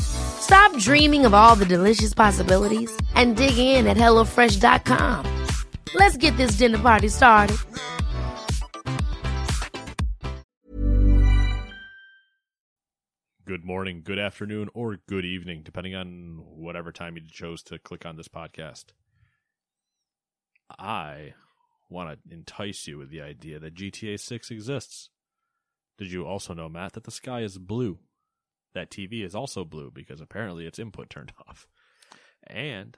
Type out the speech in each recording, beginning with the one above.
Stop dreaming of all the delicious possibilities and dig in at HelloFresh.com. Let's get this dinner party started. Good morning, good afternoon, or good evening, depending on whatever time you chose to click on this podcast. I want to entice you with the idea that GTA 6 exists. Did you also know, Matt, that the sky is blue? That TV is also blue because apparently its input turned off. And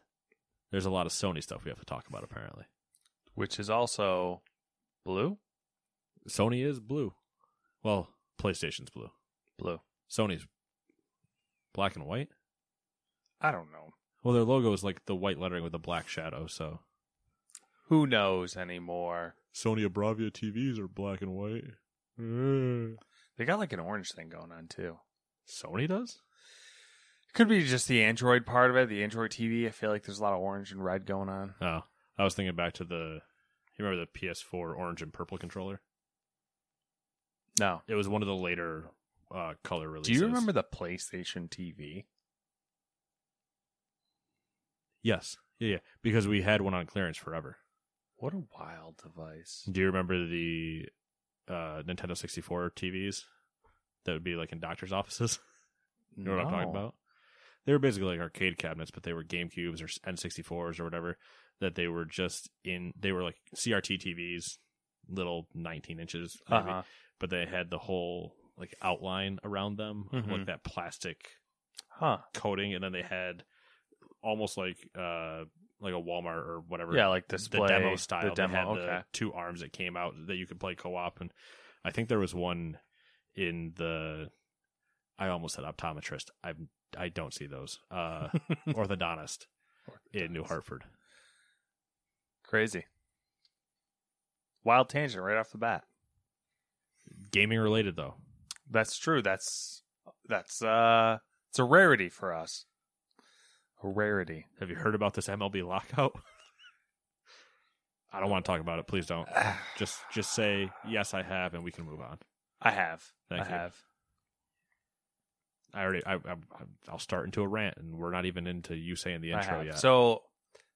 there's a lot of Sony stuff we have to talk about, apparently. which is also blue. Sony is blue. Well, PlayStation's blue. Blue. Sony's black and white. I don't know. Well, their logo is like the white lettering with the black shadow, so. Who knows anymore? Sony Bravia TVs are black and white. They got like an orange thing going on too. Sony does? It Could be just the Android part of it, the Android TV. I feel like there's a lot of orange and red going on. Oh, I was thinking back to the. You remember the PS4 orange and purple controller? No. It was one of the later uh, color releases. Do you remember the PlayStation TV? Yes. Yeah, yeah. Because we had one on clearance forever. What a wild device. Do you remember the uh, Nintendo 64 TVs that would be like in doctors' offices? You know what I'm talking about? They were basically like arcade cabinets, but they were GameCubes or N64s or whatever. That they were just in. They were like CRT TVs, little 19 inches, maybe, Uh-huh. but they had the whole like outline around them, Mhm. like that plastic Huh. coating, and then they had almost like uh like a Walmart or whatever. Yeah, like the display. demo style. The demo. They had okay. the two arms that came out that you could play co-op, and I think there was one in the. I almost said optometrist. I I don't see those. Uh, orthodontist in New Hartford. Crazy. Wild tangent right off the bat. Gaming related though. That's true. That's that's uh it's a rarity for us. A rarity. Have you heard about this MLB lockout? I don't want to talk about it. Please don't. Just just say yes, I have, and we can move on. I have. I have. I already. I, I I'll start into a rant, and we're not even into you saying the intro yet. So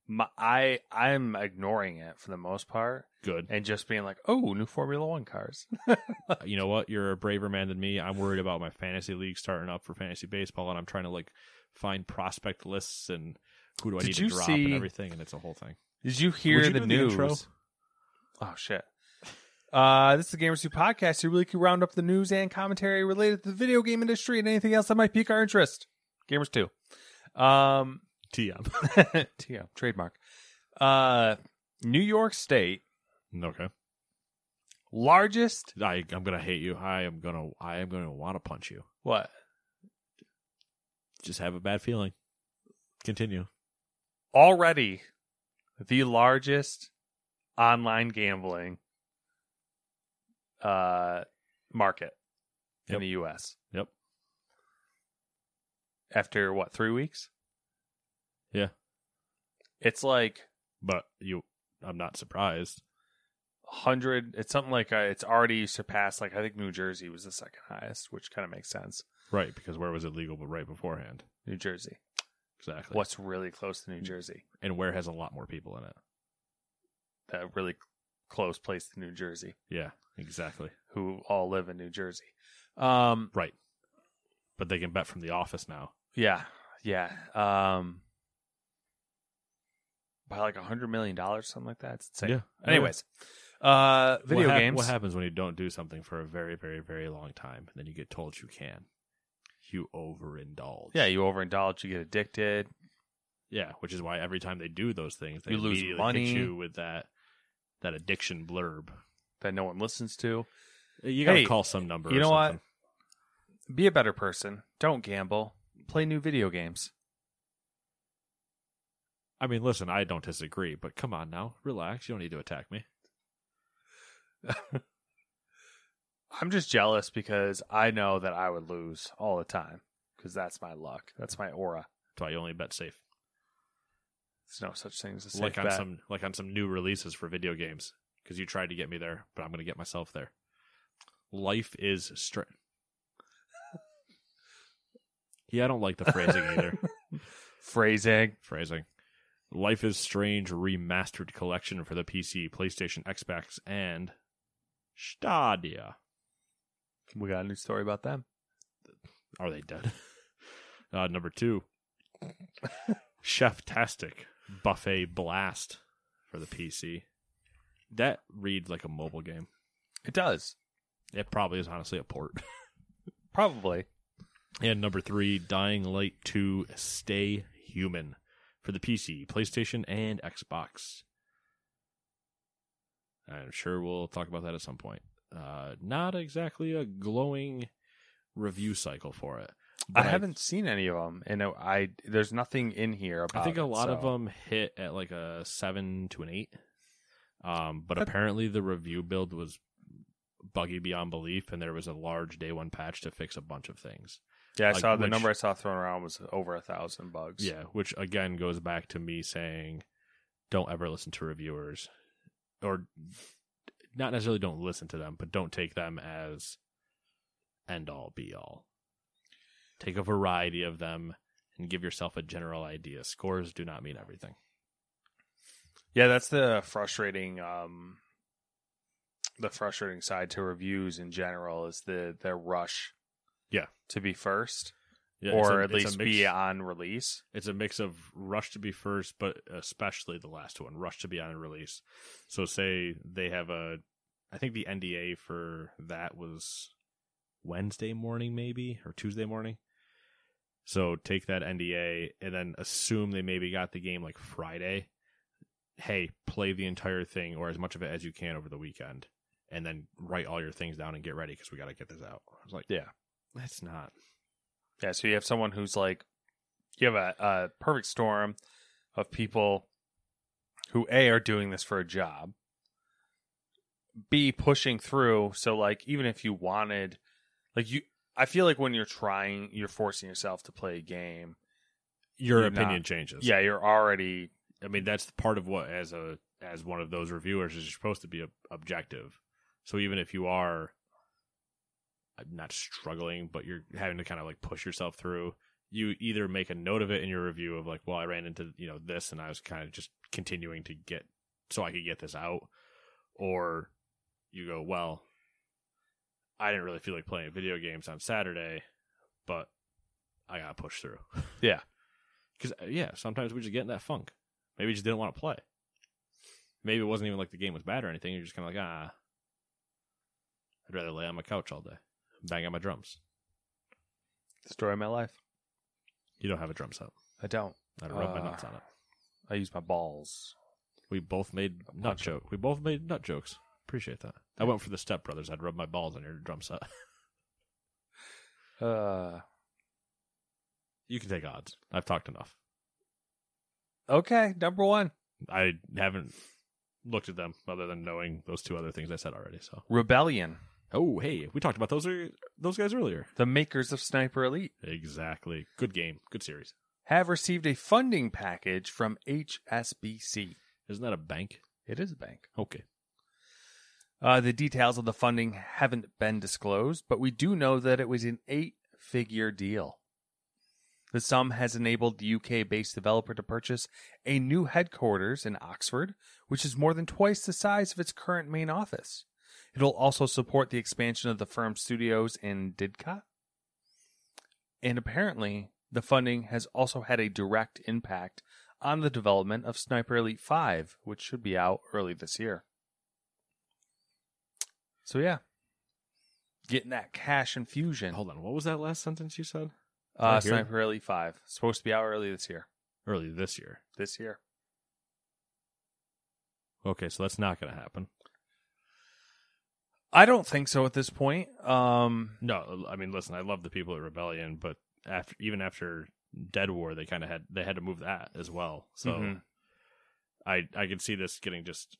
my, I I'm ignoring it for the most part good. and just being like, "Oh, new Formula 1 cars." Uh, you know what? You're a braver man than me. I'm worried about my fantasy league starting up for fantasy baseball, and I'm trying to like find prospect lists and who do I Did need to drop see- and everything, and it's a whole thing. Did you hear you the the news? intro? Oh shit. Uh, this is the Gamers Two podcast. You really can round up the news and commentary related to the video game industry and anything else that might pique our interest. Gamers Two. Um, TM. TM trademark. Uh, New York State okay. largest I I'm gonna hate you. I am gonna I am gonna want to punch you. what Just have a bad feeling. Continue. already the largest online gambling uh market in the US. Yep. After what, 3 weeks? Yeah. It's like But you, I'm not surprised. 100 it's something like uh, it's already surpassed like I think New Jersey was the second highest, which kind of makes sense. Right, because where was it legal but right beforehand? New Jersey. Exactly. What's really close to New Jersey? and where has a lot more people in it? That really close place to New Jersey Yeah, exactly. who all live in New Jersey. Um Right. But they can bet from the office now. Yeah, yeah. Um, by like a hundred million dollars, something like that. It's insane. Yeah. Anyways, Uh, video what games. What happens when you don't do something for a very, very, very long time, and then you get told you can? You overindulge. Yeah, you overindulge, you get addicted. yeah. Which is why every time they do those things, they You lose money. you with that that addiction blurb. that no one listens to. You gotta Hey, call some number. you or know what? Be a better person. Don't gamble. Play new video games. I mean, listen, I don't disagree, but come on now, relax. You don't need to attack me. I'm just jealous because I know that I would lose all the time because that's my luck. That's my aura. That's why you only bet safe. There's no such thing as a safe like on bet. some like on some new releases for video games because you tried to get me there, but I'm going to get myself there. Life is strange. yeah, I don't like the phrasing either. Phrasing. phrasing. Life is Strange remastered collection for the PC, PlayStation, Xbox, and Stadia. We got a new story about them. Are they dead? Uh, number two, Chef Tastic Buffet Blast for the PC. That reads like a mobile game. It does. It probably is honestly a port. Probably. And number three, Dying Light 2 Stay Human for the PC, PlayStation, and Xbox. I'm sure we'll talk about that at some point. Uh, not exactly a glowing review cycle for it. I haven't seen any of them, and I there's nothing in here about. I think a it, lot of them hit at like a seven to an eight. Um, but That- apparently the review build was buggy beyond belief, and there was a large day one patch to fix a bunch of things. Yeah, I like, saw the which- number I saw thrown around was over a thousand bugs. Yeah, which again goes back to me saying, don't ever listen to reviewers, or not necessarily don't listen to them, but don't take them as end all be all. Take a variety of them and give yourself a general idea. Scores do not mean everything. Yeah, that's the frustrating um the frustrating side to reviews in general is the the rush Yeah. to be first Yeah, or a- at least mix- be on release. It's a mix of rush to be first, but especially the last one, rush to be on release. So, say they have a, I think the NDA for that was Wednesday morning, maybe, or Tuesday morning. So, take that NDA and then assume they maybe got the game like Friday. Hey, play the entire thing or as much of it as you can over the weekend, and then write all your things down and get ready because we got to get this out. I was like, Yeah. that's not. Yeah, so you have someone who's like you have a, a perfect storm of people who A are doing this for a job, B pushing through. So like even if you wanted like you I feel like when you're trying you're forcing yourself to play a game. Your You're opinion not- changes. Yeah, you're already I mean, that's part of what as a as one of those reviewers is supposed to be ob- objective. So even if you are uh, not struggling, but you're having to kind of like push yourself through, you either make a note of it in your review of like, well, I ran into you know this, and I was kind of just continuing to get so I could get this out, or you go, well, I didn't really feel like playing video games on Saturday, but I got to push through. Yeah. Because yeah, sometimes we just get in that funk. Maybe you just didn't want to play. Maybe it wasn't even like the game was bad or anything. You're just kind of like, ah, I'd rather lay on my couch all day, bang on my drums. story of my life. You don't have a drum set. I don't. I'd rub my Uh, nuts on it. I use my balls. We both made nut joke. We both made nut jokes. Appreciate that. I went for the Step Brothers. I'd rub my balls on your drum set. Uh you can take odds. I've talked enough. okay, number 1. I haven't looked at them other than knowing those two other things I said already. So, Rebellion, oh hey, we talked about those those guys earlier. the makers of Sniper Elite. Exactly. Good game. Good series. have received a funding package from HSBC. Isn't that a bank? It is a bank. Okay. Uh, the details of the funding haven't been disclosed, but we do know that it was an eight figure deal. The sum has enabled the UK based developer to purchase a new headquarters in Oxford, which is more than twice the size of its current main office. It'll also support the expansion of the firm's studios in Didcot. And apparently, the funding has also had a direct impact on the development of Sniper Elite 5, which should be out early this year. So yeah, getting that cash infusion. Hold on, what was that last sentence you said? Uh? Sniper Elite Five supposed to be out early this year. Early this year. This year. Okay, so that's not going to happen. I don't think so at this point. Um, No, I mean, listen, I love the people at Rebellion, but after even after Dead War, they kind of had they had to move that as well. So Mhm. I I could see this getting just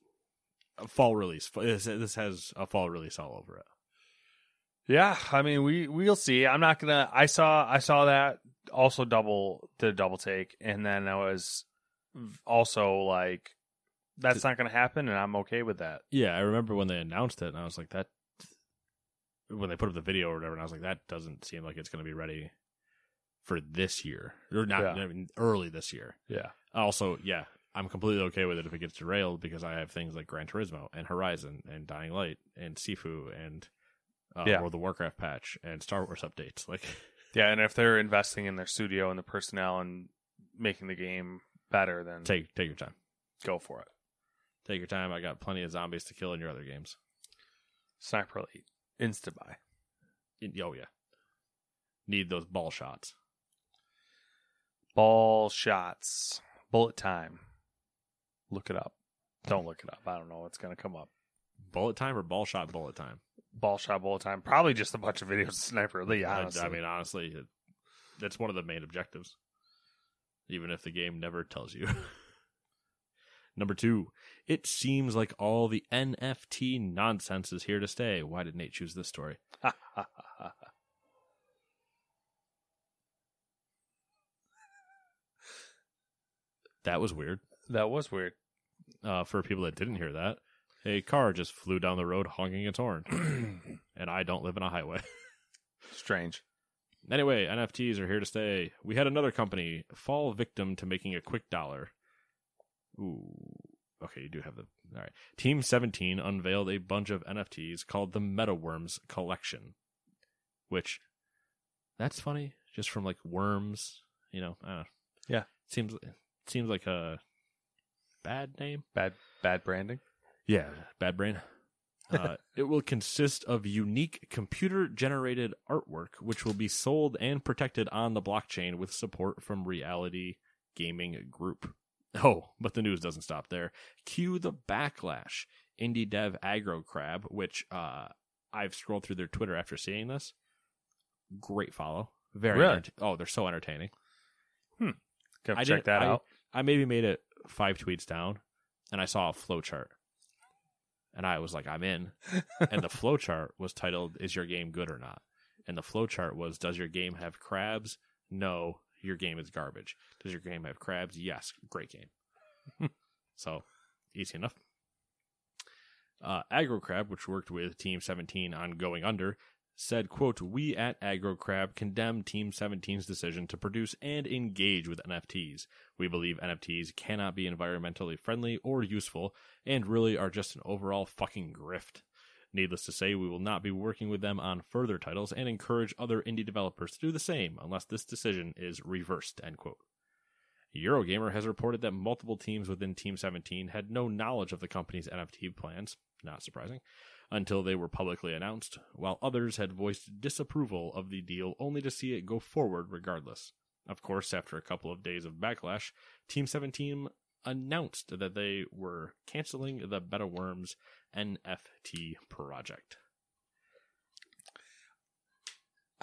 a fall release. This, this has a fall release all over it. Yeah, I mean we we'll see. I'm not gonna. I saw I saw that also double the double take, and then I was also like, that's not gonna happen, and I'm okay with that. Yeah, I remember when they announced it, and I was like, that. When they put up the video or whatever, and I was like, that doesn't seem like it's going to be ready for this year, or not. Yeah. I mean, early this year. Yeah, Also, yeah, I'm completely okay with it if it gets derailed because I have things like Gran Turismo and Horizon and Dying Light and Sifu and uh, Yeah. World of Warcraft patch and Star Wars updates. Like, yeah, and if they're investing in their studio and the personnel and making the game better, then take take your time. go for it. Take your time. I got plenty of zombies to kill in your other games. Sniper Elite insta buy. Oh yeah, need those ball shots. Ball shots, bullet time. Look it up. Don't look it up. I don't know what's gonna come up. Bullet time or ball shot bullet time. Ball shot, bullet time. Probably just a bunch of videos of Sniper Elite. I- I, mean, honestly, it, that's one of the main objectives. Even if the game never tells you. Number two, it seems like all the NFT nonsense is here to stay. Why did Nate choose this story? That was weird. that was weird. Uh, for people that didn't hear that, a car just flew down the road honking its horn, and I don't live in a highway. Strange. Anyway, NFTs are here to stay. We had another company fall victim to making a quick dollar. Ooh. Okay, you do have the. All right. Team 17 unveiled a bunch of NFTs called the MetaWorms Collection, which that's funny. Just from like worms, you know. I don't know. Yeah. Seems seems like a bad name. Bad bad branding. Yeah, bad brain. Uh, it will consist of unique computer generated artwork, which will be sold and protected on the blockchain with support from Reality Gaming Group. Oh, but the news doesn't stop there. Cue the backlash. Indie dev Aggro Crab, which uh, I've scrolled through their Twitter after seeing this. Great follow. Very Really? enter- oh, they're so entertaining. Gotta I check that I- out. I maybe made it five tweets down, and I saw a flow chart, and I was like, "I'm in." and the flow chart was titled, "Is your game good or not?" And the flow chart was, "Does your game have crabs? No, your game is garbage. Does your game have crabs? Yes, great game." so easy enough. Uh, Aggro Crab, which worked with Team 17 on going under, said, quote, We at Aggro Crab condemn Team 17's decision to produce and engage with NFTs. We believe NFTs cannot be environmentally friendly or useful and really are just an overall fucking grift. Needless to say, we will not be working with them on further titles and encourage other indie developers to do the same unless this decision is reversed, end quote. Eurogamer has reported that multiple teams within Team 17 had no knowledge of the company's NFT plans, not surprising, until they were publicly announced, while others had voiced disapproval of the deal only to see it go forward regardless. Of course, after a couple of days of backlash, Team 17 announced that they were canceling the MetaWorms NFT project.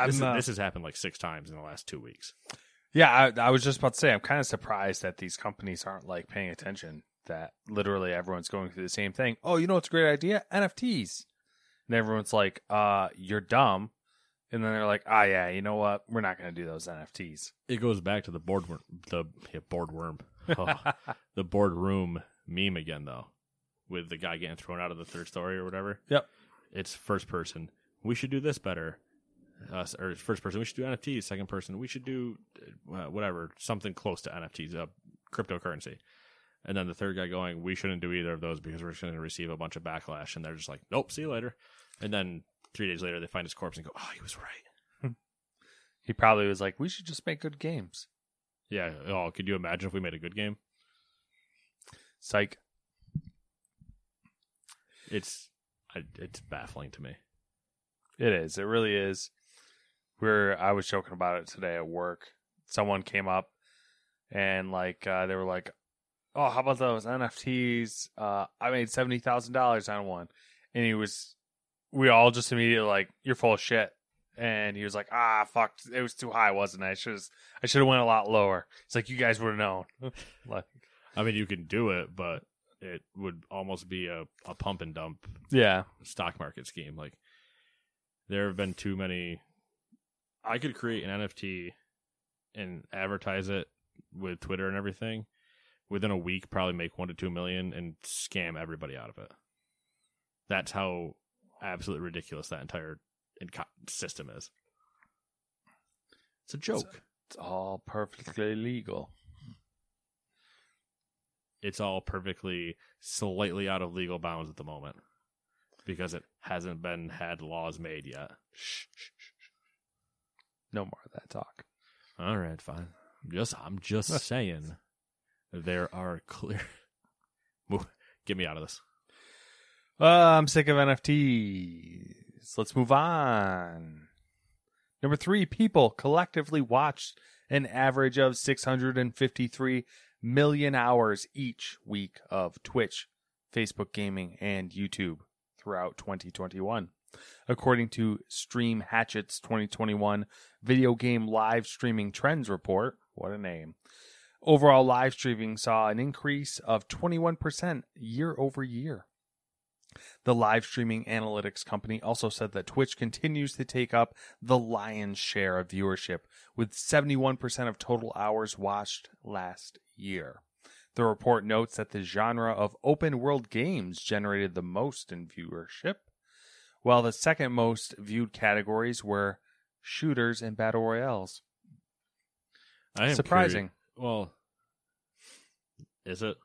This, uh, this has happened like six times in the last two weeks. Yeah, I, I was just about to say, I'm kind of surprised that these companies aren't like paying attention. That literally everyone's going through the same thing. Oh, you know what's a great idea? NFTs. And everyone's like, "Uh, you're dumb." And then they're like, "Ah, yeah, you know what? We're not going to do those NFTs." It goes back to the board the yeah, board worm, Oh, the boardroom meme again though, with the guy getting thrown out of the third story or whatever. Yep. It's first person. We should do this better. Uh, or first person, we should do NFTs. Second person, we should do uh, whatever, something close to NFTs, uh, cryptocurrency. And then the third guy going, we shouldn't do either of those because we're just going to receive a bunch of backlash. And they're just like, nope, see you later. And then three days later, they find his corpse and go, oh, he was right. He probably was like, "We should just make good games." Yeah. Oh, could you imagine if we made a good game? Psych. It's it's baffling to me. It is. It really is. We're I was joking about it today at work. Someone came up and like uh, they were like, "Oh, how about those NFTs? Uh, I made seventy thousand dollars on one," and he was. We all just immediately like, "You're full of shit." And he was like, "Ah, fuck! It was too high, wasn't it? I should I should have went a lot lower." It's like you guys would have known. like, I mean, you can do it, but it would almost be a, a pump and dump yeah, stock market scheme. Like there have been too many. I could create an NFT and advertise it with Twitter and everything within a week. Probably make one to two million and scam everybody out of it. That's how absolutely ridiculous that entire inco- system is. It's a joke. it's all perfectly legal. it's all perfectly slightly out of legal bounds at the moment because it hasn't been had laws made yet. Shh, shh, shh, shh. No more of that talk. All right, fine. Just I'm just saying there are clear get me out of this. Uh, I'm sick of NFTs. Let's move on. Number three, people collectively watched an average of 653 million hours each week of Twitch, Facebook Gaming, and YouTube throughout 2021. According to Stream Hatchet's 2021 Video Game Live Streaming Trends Report, what a name. Overall live streaming saw an increase of 21% year over year. The live streaming analytics company also said that Twitch continues to take up the lion's share of viewership, with 71% of total hours watched last year. The report notes that the genre of open world games generated the most in viewership, while the second most viewed categories were shooters and battle royales. I am Surprising. curi- well, is it?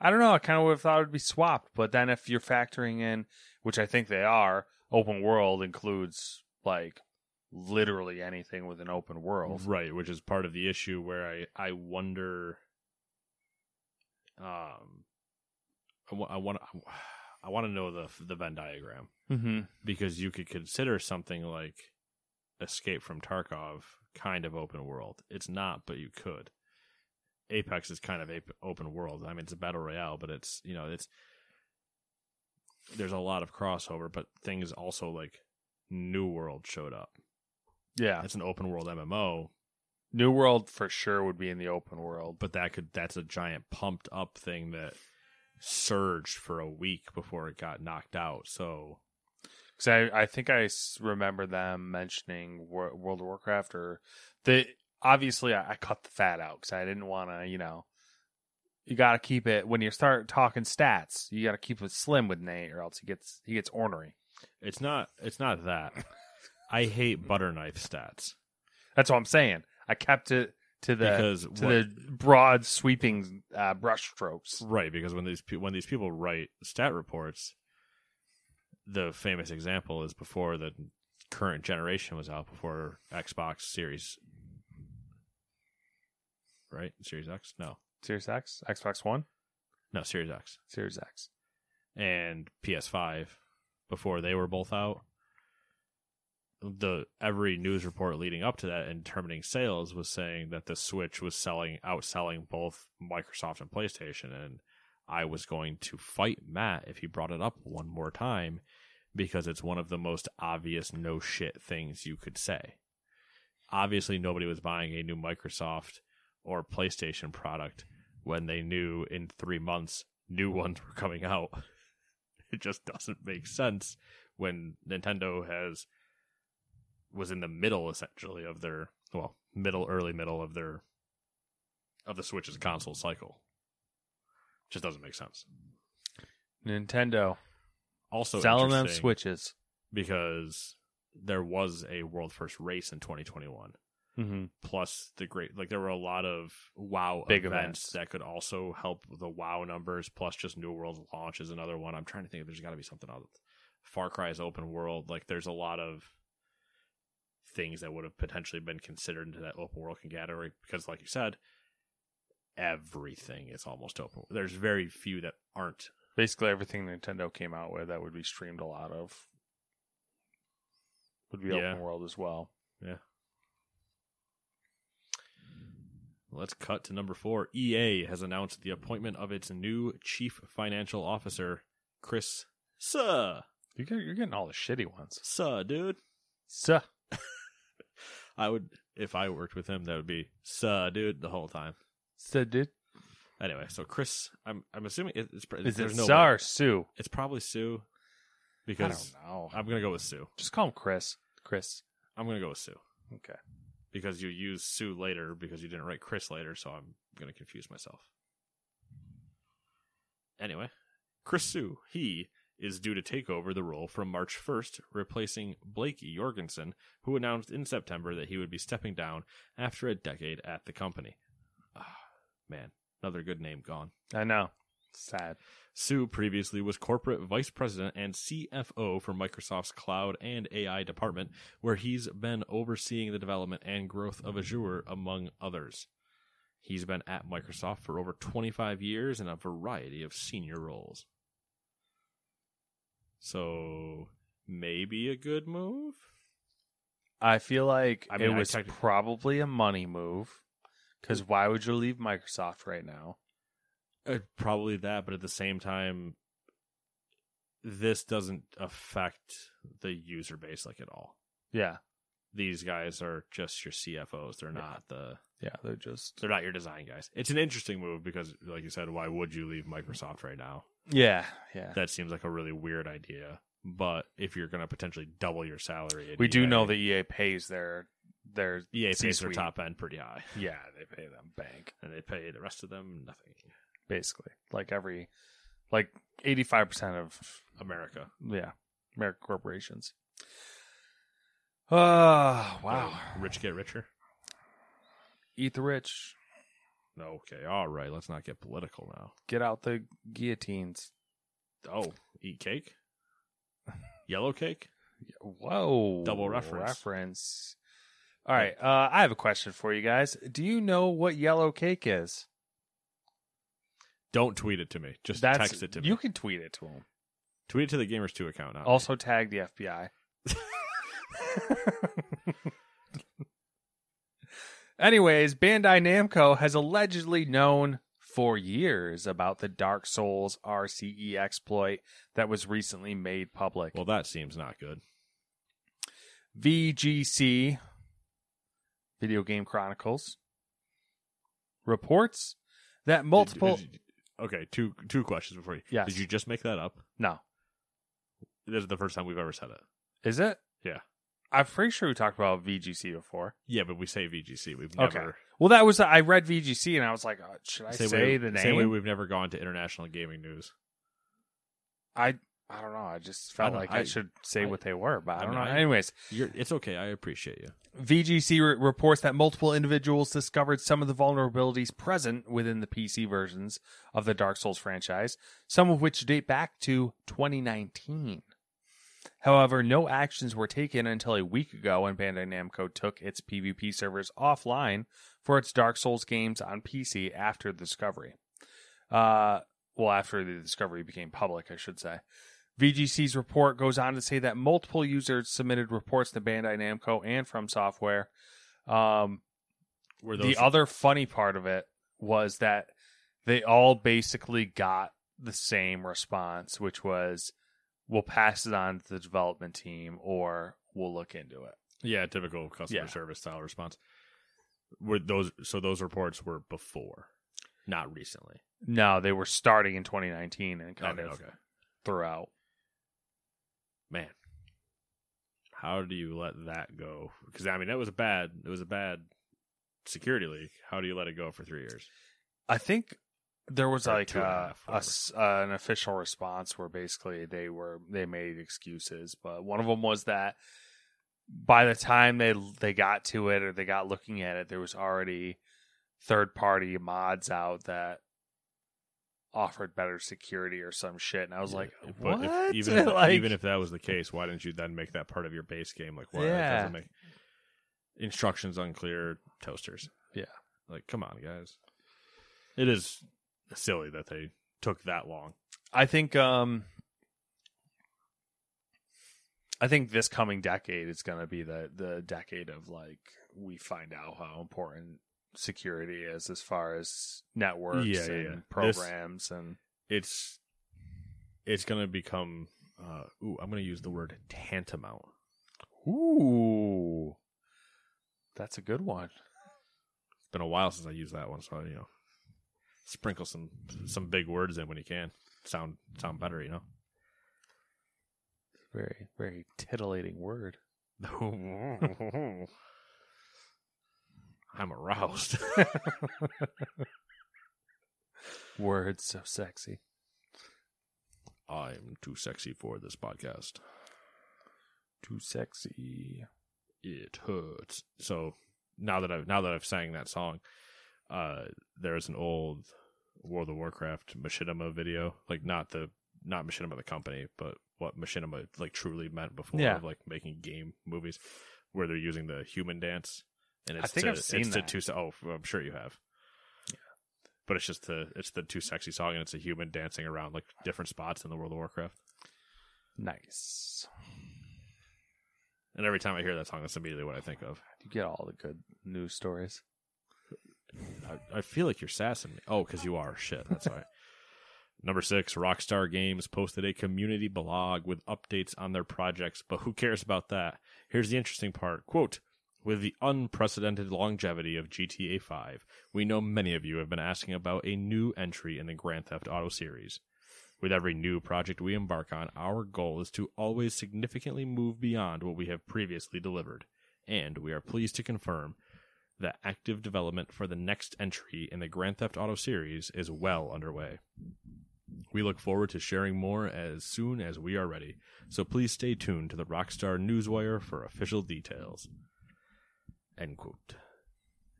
I don't know. I kind of would have thought it would be swapped, but then if you're factoring in, which I think they are, open world includes like literally anything with an open world. Right, which is part of the issue where I I wonder um I wa- I want I want to know the the Venn diagram Mm-hmm. because you could consider something like Escape from Tarkov kind of open world. It's not, but you could. Apex is kind of open world. I mean, it's a battle royale, but it's you know it's there's a lot of crossover, but things also like New World showed up. Yeah, It's an open world MMO, New World for sure would be in the open world. but that could that's a giant pumped up thing that surged for a week before it got knocked out. So Because I, I think I remember them mentioning Wor- World of Warcraft or the obviously I, I cut the fat out because I didn't want to, you know, you got to keep it when you start talking stats. You got to keep it slim with Nate, or else he gets he gets ornery. it's not it's not that. I hate butter knife stats That's what I'm saying. I kept it to the because to what- the broad sweeping uh, brush strokes. right because when these pe- when these people write stat reports, the famous example is before the current generation was out before Xbox Series. Right, Series X? No, Series X, Xbox One, no, Series X. Series X. and PS5 before they were both out. The every news report leading up to that and determining sales was saying that the Switch was selling outselling both Microsoft and PlayStation and I was going to fight Matt if he brought it up one more time because it's one of the most obvious no shit things you could say. Obviously nobody was buying a new Microsoft or PlayStation product when they knew in 3 months new ones were coming out it just doesn't make sense when Nintendo has was in the middle essentially of their well middle early middle of their of the Switch's console cycle. Just doesn't make sense. Nintendo Also selling them switches. because there was a world first race in 2021 Mm-hmm. plus the great like there were a lot of wow Big events, events. that could also help the wow numbers plus just new world launch is another one i'm trying to think if there's got to be something else far cry's open world like there's a lot of things that would have potentially been considered into that open world category because like you said everything is almost open there's very few that aren't Basically, everything Nintendo came out with that would be streamed a lot of would be Yeah. open world as well. Yeah. Let's cut to number four. EA has announced the appointment of its new chief financial officer, Chris Suh. You're getting, all the shitty ones. Suh, dude. Suh. I would, if I worked with him, that would be Suh, dude, the whole time. So dude, Anyway, so Chris, I'm I'm assuming it- it's is it no way- Sue? It's probably Sue, I because don't know. I'm gonna go with Sue. Just call him Chris. Chris. I'm gonna go with Sue Okay. because you use Sue later because you didn't write Chris later, so I'm gonna confuse myself. Anyway, Chris Sue, he is due to take over the role from March 1st, replacing Blake Jorgensen, who announced in September that he would be stepping down after a decade at the company. Man, another good name gone. I know. Sad. Sue previously was corporate vice president and CFO for Microsoft's cloud and AI department, where he's been overseeing the development and growth of Azure, among others. He's been at Microsoft for over 25 years in a variety of senior roles. So, maybe a good move? I feel like I mean, it was technically- probably a money move. Because why would you leave Microsoft right now? Uh, probably that, but at the same time, this doesn't affect the user base like at all. Yeah. these guys are just your CFOs. They're Yeah. not the Yeah, they're just. they're not your design guys. It's an interesting move because, like you said, why would you leave Microsoft right now? Yeah, yeah. That seems like a really weird idea. But if you're going to potentially double your salary, we do know that EA pays their their EA pays their top end pretty high, Yeah, they pay them bank and they pay the rest of them nothing. basically. Like every, like eighty five percent of America, yeah American corporations. Oh wow! rich get richer. Eat the rich. Okay, all right. Let's not get political now. Get out the guillotines. Oh, eat cake, yellow cake. Whoa! Double reference. Reference. All right. Uh, I have a question for you guys. Do you know what yellow cake is? Don't tweet it to me. Just That's text it to me. you can tweet it to them. Tweet it to the Gamers Two account. Not me. Also tag the FBI. Anyways, Bandai Namco has allegedly known for years about the Dark Souls RCE exploit that was recently made public. Well, that seems not good. VGC, Video Game Chronicles, reports that multiple. Did- did- okay, two two questions before you. Yes. Did you just make that up? no, This is the first time we've ever said it. is it? Yeah. I'm pretty sure we talked about VGC before. Yeah, but we say VGC. We've Okay. never Well, that was I read VGC and I was like, oh, should I same say way, the name? Same way we've never gone to international gaming news. I I don't know. I just felt don't- like I, I- should say I- what they were, but I I don't know. Anyways, You're, it's okay. I appreciate you. VGC re- reports that multiple individuals discovered some of the vulnerabilities present within the PC versions of the Dark Souls franchise, some of which date back to 2019. However, no actions were taken until a week ago when Bandai Namco took its PvP servers offline for its Dark Souls games on PC after the discovery. Uh, well, after the discovery became public, I should say. VGC's report goes on to say that multiple users submitted reports to Bandai Namco and From Software. Um, Were the other funny part of it was that they all basically got the same response, which was, "We'll pass it on to the development team, or we'll look into it." yeah, typical customer Yeah. service style response. Were those so? Those reports were before, not recently. No, they were starting in 2019 and kind okay, of okay, throughout. Man. How do you let that go? Because I mean, that was a bad. It was a bad security leak. How do you let it go for three years? I think there was Or like two and a half, a uh, an official response where basically they were they made excuses, but one of them was that by the time they they got to it or they got looking at it, there was already third party mods out that offered better security or some shit, and I was like, But what? if, even if, Like- even if that was the case, why didn't you then make that part of your base game? Like, why? Yeah. doesn't make instructions unclear. Toasters. Yeah. Like, come on, guys. It is silly that they took that long. I think um I think this coming decade is going to be the the decade of like we find out how important security is as far as networks Yeah, and yeah. This- programs and It's it's gonna become. Uh, ooh, I'm gonna use the word tantamount. ooh that's a good one. It's been a while since I used that one, so you know, sprinkle some some big words in when you can. Sound sound better, you know. Very very titillating word. I'm aroused. Words so sexy. I'm too sexy for this podcast. Too sexy. It hurts. So now that I've now that I've sang that song, uh, there's an old World of Warcraft Machinima video, like not the not Machinima the company, but what Machinima like truly meant before Yeah. of like making game movies, where they're using the human dance, and I it's think to, I've seen that. two. Oh, I'm sure you have. Yeah. But it's just the it's the too sexy song, and it's a human dancing around like different spots in the World of Warcraft. Nice. And every time I hear that song, that's immediately what I think of. You get all the good news stories. I, I feel like you're sassing me. Oh, because you are. Shit, that's right. Number six, Rockstar Games posted a community blog with updates on their projects, but who cares about that? Here's the interesting part. Quote, with the unprecedented longevity of GTA 5, we know many of you have been asking about a new entry in the Grand Theft Auto series. With every new project we embark on, our goal is to always significantly move beyond what we have previously delivered. And we are pleased to confirm that active development for the next entry in the Grand Theft Auto series is well underway. We look forward to sharing more as soon as we are ready, so please stay tuned to the Rockstar Newswire for official details. End quote.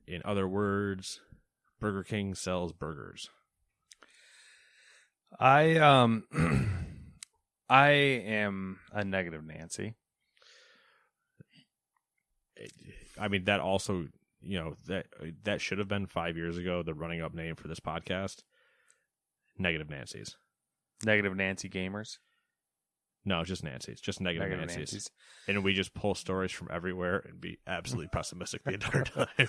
In other words, Burger King sells burgers. I um I am a negative Nancy. I mean, that also, you know, that that should have been five years ago. The running up name for this podcast, Negative Nancy's. Negative Nancy gamers. No, it's just Nancy's, just negative, Negative Nancy's. Nancy's. and we just pull stories from everywhere and be absolutely pessimistic the entire time.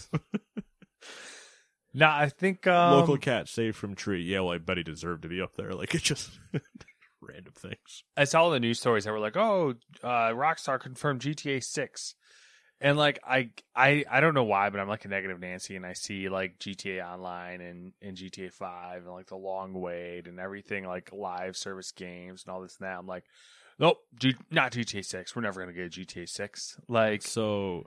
No, I think um, Local cat saved from tree. Yeah, well, I bet he deserved to be up there. Like it's just random things. I saw the news stories that were like, "Oh, uh, Rockstar confirmed GTA 6." And like I I I don't know why, but I'm like a negative Nancy and I see like GTA Online and, and GTA 5 and like the long wait and everything like live service games and all this and that. I'm like, nope, G- not GTA 6. We're never going to get a GTA 6. Like, So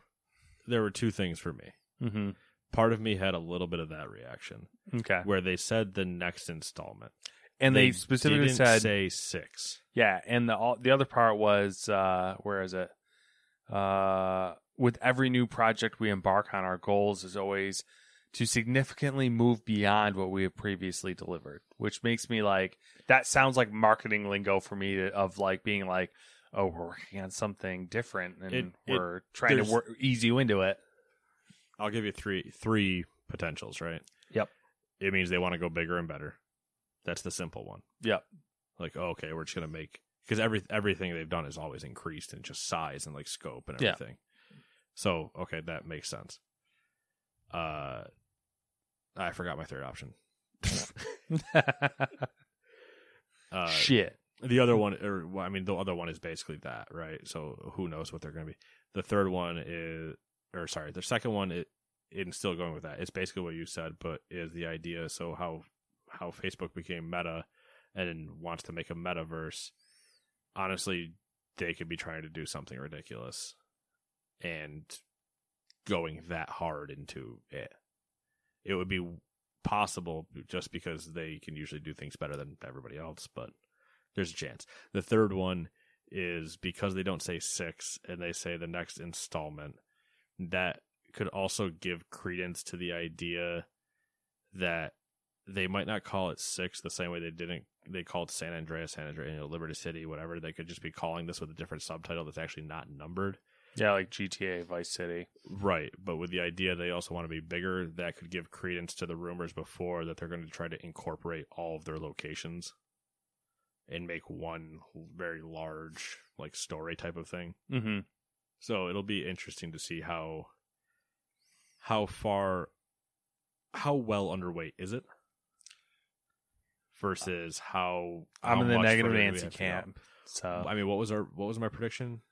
there were two things for me. mhm. Part of me had a little bit of that reaction okay. where they said the next installment, And they, specifically didn't said, say six. Yeah, and the all, the other part was uh where is it? Uh with every new project we embark on, our goals is always to significantly move beyond what we have previously delivered, which makes me like that sounds like marketing lingo for me to, of like being like, oh, we're working on something different and It- it- we're trying to work, ease you into it. I'll give you three three potentials. Right. Yep. It means they want to go bigger and better. That's the simple one. Yep. like oh, okay we're just gonna make because every everything they've done is always increased in just size and like scope and Yeah. everything so okay that makes sense uh i forgot my third option. Uh Shit. the other one or i mean the other one is basically that right? So who knows what they're gonna be. The third one is or sorry the second one it in still going with that it's basically what you said but is the idea so how how facebook became meta and wants to make a metaverse honestly they could be trying to do something ridiculous and going that hard into it it would be possible just because they can usually do things better than everybody else but there's a chance the third one is because they don't say six and they say the next installment that could also give credence to the idea that they might not call it six the same way they didn't they called San Andreas, San Andreas, Liberty City, whatever. They could just be calling this with a different subtitle that's actually not numbered. Yeah, like GTA Vice City. Right. But with the idea they also want to be bigger, that could give credence to the rumors before that they're going to try to incorporate all of their locations. and make one very large like story type of thing. Mm-hmm. So it'll be interesting to see how how far how well underweight is it versus how I'm how in the negative Nancy have to go. camp. So I mean, what was our what was my prediction?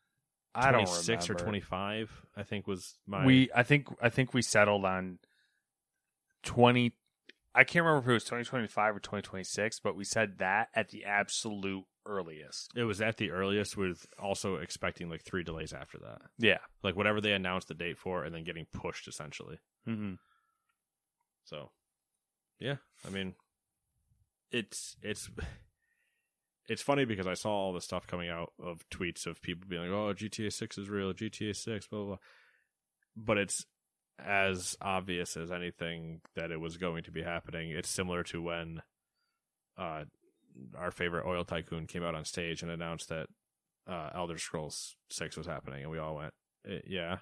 I don't six or twenty five. I think was my We I think I think we settled on twenty. I can't remember if it was twenty twenty five or twenty twenty six, but we said that at the absolute earliest. It was at the earliest, with also expecting like three delays after that, Yeah. like whatever they announced the date for, and then getting pushed essentially. Mm-hmm. So, yeah, I mean, it's it's it's funny because I saw all the stuff coming out of tweets of people being like, "Oh, GTA Six is real, GTA Six, blah blah,", blah. but it's as obvious as anything that it was going to be happening. It's similar to when uh, our favorite oil tycoon came out on stage and announced that uh, Elder Scrolls Six was happening, and we all went, "Eh, "Yeah."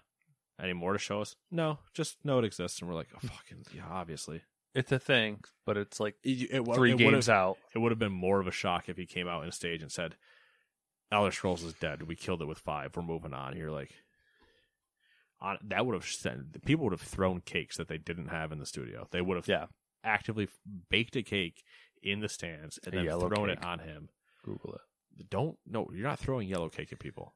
Any more to show us? No, just know it exists, and we're like, oh, "Fucking yeah, obviously." It's a thing, but it's like It, it, wa- three it games out. It would have been more of a shock if he came out on stage and said, "Elder Scrolls is dead. We killed it with five. We're moving on." You're like, on, that would have sent people would have thrown cakes that they didn't have in the studio. They would have Yeah. actively baked a cake in the stands and A then thrown it on him. Google it. Don't no, you're not throwing yellow cake at people.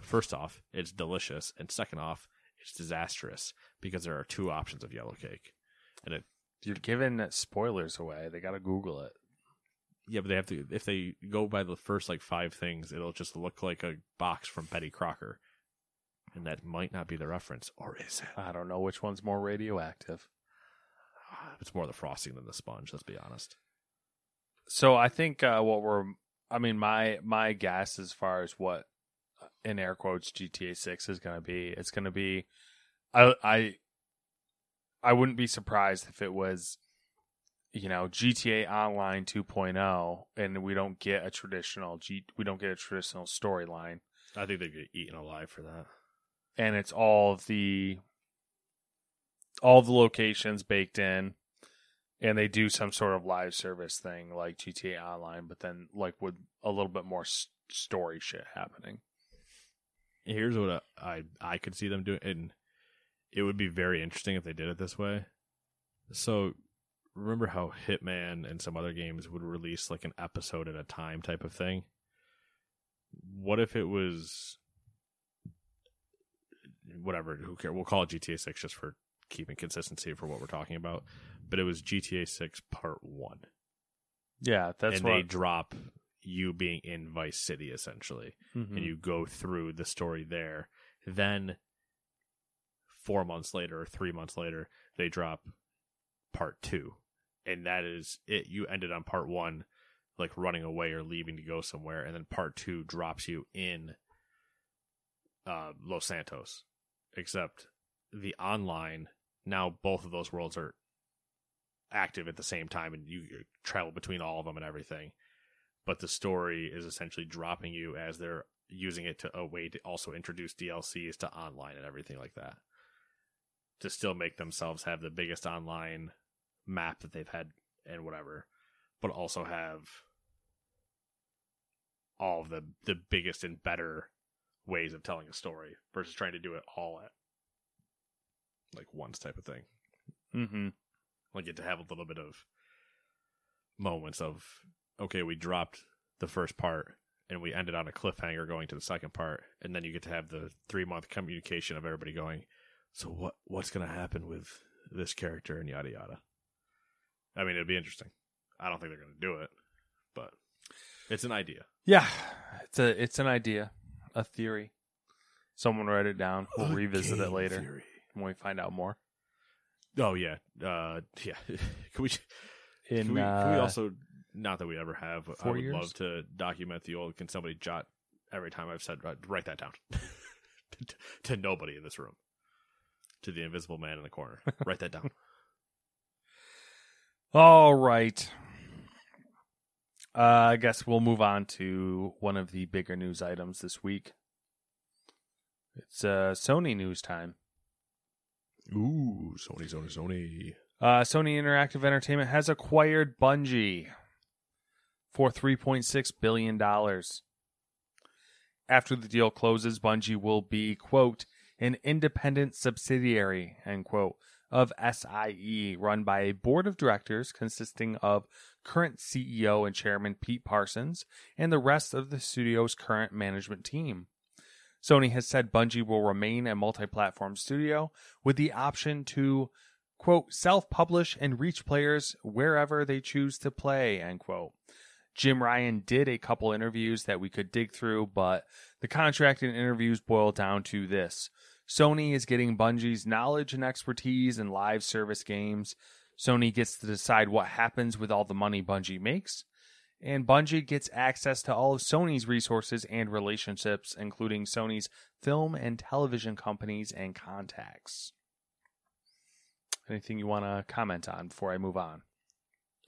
First off, it's delicious, and second off, it's disastrous because there are two options of yellow cake, and it You're giving spoilers away. They got to Google it. Yeah, but they have to. If they go by the first like five things, it'll just look like a box from Betty Crocker, and that might not be the reference, or is it? I don't know which one's more radioactive. It's more the frosting than the sponge. Let's be honest. So I think uh, what we're, I mean, my my guess as far as what in air quotes GTA Six is going to be, it's going to be, I I I wouldn't be surprised if it was, you know, GTA Online 2.0, and we don't get a traditional G, we don't get a traditional storyline, I think they'd get eaten alive for that. and it's all of the all the locations baked in and they do some sort of live service thing like GTA Online, but then like with a little bit more s- story shit happening. Here's what I, I I could see them doing, and it would be very interesting if they did it this way. So, remember how Hitman and some other games would release like an episode at a time type of thing? What if it was whatever? Who care? We'll call it GTA Six just for keeping consistency for what we're talking about. But it was GTA Six Part One, Yeah, that's and what they drop you being in Vice City essentially Mhm. and you go through the story there. Then four months later or three months later, they drop part two. And that is it. You ended on part one, like running away or leaving to go somewhere, and then part two drops you in uh, Los Santos. Except the online, now both of those worlds are active at the same time, and you travel between all of them and everything but the story is essentially dropping you as they're using it to a way to also introduce DLCs to online and everything like that. To still make themselves have the biggest online map that they've had and whatever, but also have all of the the biggest and better ways of telling a story versus trying to do it all at like once type of thing Mm-hmm. like get to have a little bit of moments of okay, we dropped the first part and we ended on a cliffhanger going to the second part, and then you get to have the three month communication of everybody going, so what what's going to happen with this character and yada yada. I mean, it'd be interesting. I don't think they're going to do it, but it's an idea. Yeah, it's a it's an idea, a theory. Someone write it down. We'll revisit it later theory. when we find out more. Oh yeah, uh, yeah. can we? In can, we can we uh, also not that we ever have. I would years? love to document the old. Can somebody jot every time I've said write, write that down to nobody in this room, to the invisible man in the corner. write that down. All right. Uh, I guess we'll move on to one of the bigger news items this week. It's uh, Sony news time. Ooh, Sony, Sony, Sony. Uh, Sony Interactive Entertainment has acquired Bungie for $3.6 billion. After the deal closes, Bungie will be, quote, an independent subsidiary, end quote, of SIE, run by a board of directors consisting of current CEO and chairman Pete Parsons and the rest of the studio's current management team. Sony has said Bungie will remain a multi platform studio with the option to, quote, self publish and reach players wherever they choose to play, end quote. Jim Ryan did a couple interviews that we could dig through, but the contract and interviews boil down to this. Sony is getting Bungie's knowledge and expertise in live service games. Sony gets to decide what happens with all the money Bungie makes. And Bungie gets access to all of Sony's resources and relationships, including Sony's film and television companies and contacts. Anything you want to comment on before I move on?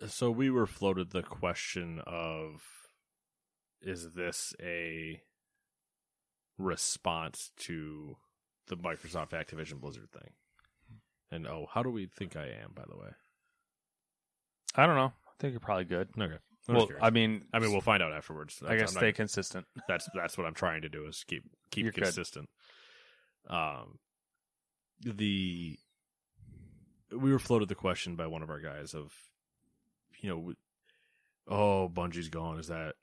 So we were floated the question of is this a response to the Microsoft Activision Blizzard thing? And oh, how do we think I am, by the way? I don't know. I think you're probably good. Okay. I'm Well. I mean, I mean, we'll find out afterwards. I guess stay consistent. that's that's what I'm trying to do is keep keep You're good. consistent. Um, the we were floated the question by one of our guys of, you know, oh Bungie's gone. Is that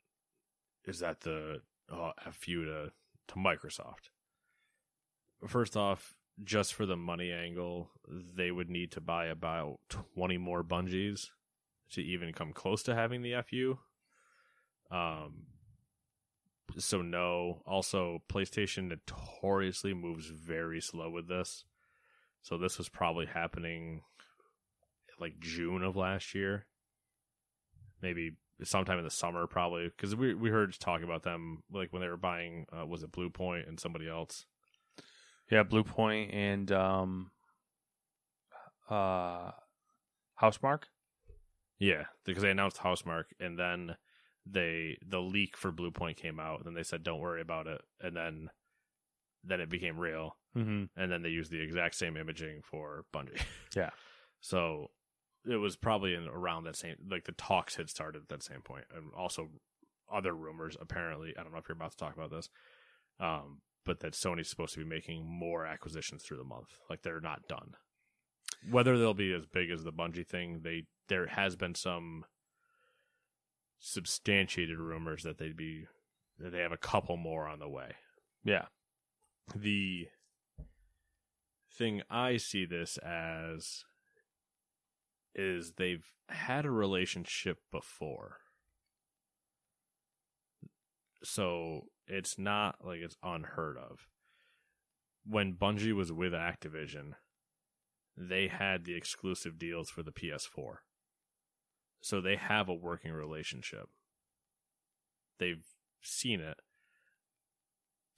is that the uh, fu to to Microsoft? First off, just for the money angle, they would need to buy about twenty more Bungies to even come close to having the fu. Um, so no. Also, PlayStation notoriously moves very slow with this. So this was probably happening like June of last year, maybe sometime in the summer, probably because we we heard talk about them like when they were buying uh, was it Bluepoint and somebody else. Yeah, Bluepoint and um, uh, Housemarque. Yeah, because they announced Housemarque and then they the leak for Bluepoint came out and then they said don't worry about it and then then it became real Mm-hmm. and then they used the exact same imaging for Bungie. Yeah. So it was probably in around that same like the talks had started at that same point, and also other rumors. Apparently, I don't know if you're about to talk about this, um, but that Sony's supposed to be making more acquisitions through the month. Like they're not done. Whether they'll be as big as the Bungie thing, they there has been some substantiated rumors that they'd be that they have a couple more on the way Yeah. the thing I see this as is they've had a relationship before. So it's not like it's unheard of. When Bungie was with Activision, they had the exclusive deals for the PS4. So they have a working relationship. They've seen it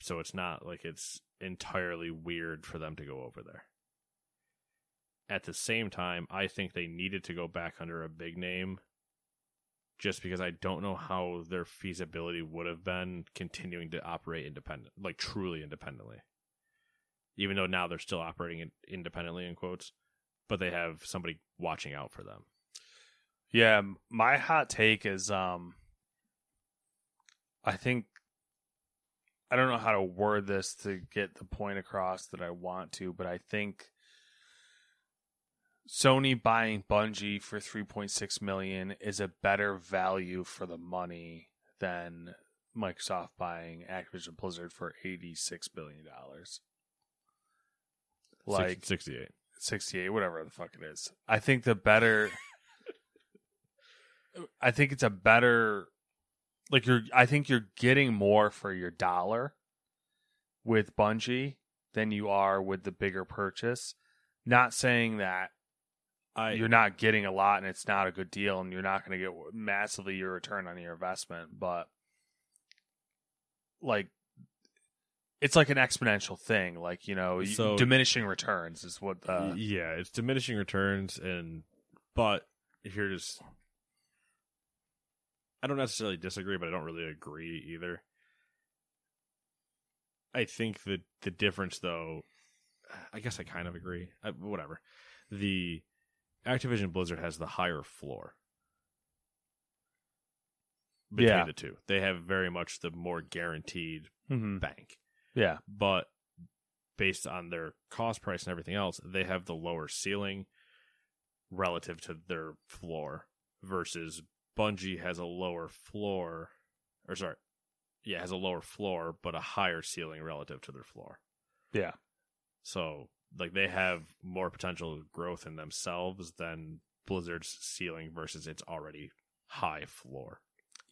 so it's not like it's entirely weird for them to go over there. At the same time, I think they needed to go back under a big name just because I don't know how their feasibility would have been continuing to operate independent, like truly independently. Even though now they're still operating in- independently in quotes, but they have somebody watching out for them. Yeah, my hot take is um I think I don't know how to word this to get the point across that I want to, but I think Sony buying Bungie for 3.6 million is a better value for the money than Microsoft buying Activision Blizzard for 86 billion dollars. Like 68. 68 whatever the fuck it is i think the better i think it's a better like you're i think you're getting more for your dollar with bungie than you are with the bigger purchase not saying that I you're not getting a lot and it's not a good deal and you're not going to get massively your return on your investment but like it's like an exponential thing like you know So- diminishing returns is what uh, yeah, it's diminishing returns, and but if you're just, I don't necessarily disagree, but I don't really agree either. I think that the difference, though, I guess I kind of agree. I, whatever, the Activision Blizzard has the higher floor. between Yeah. the two. They have very much the more guaranteed Mm-hmm. bank. Yeah. But based on their cost price and everything else, they have the lower ceiling relative to their floor versus Bungie has a lower floor or sorry, yeah, has a lower floor but a higher ceiling relative to their floor. Yeah. So like they have more potential growth in themselves than Blizzard's ceiling versus its already high floor.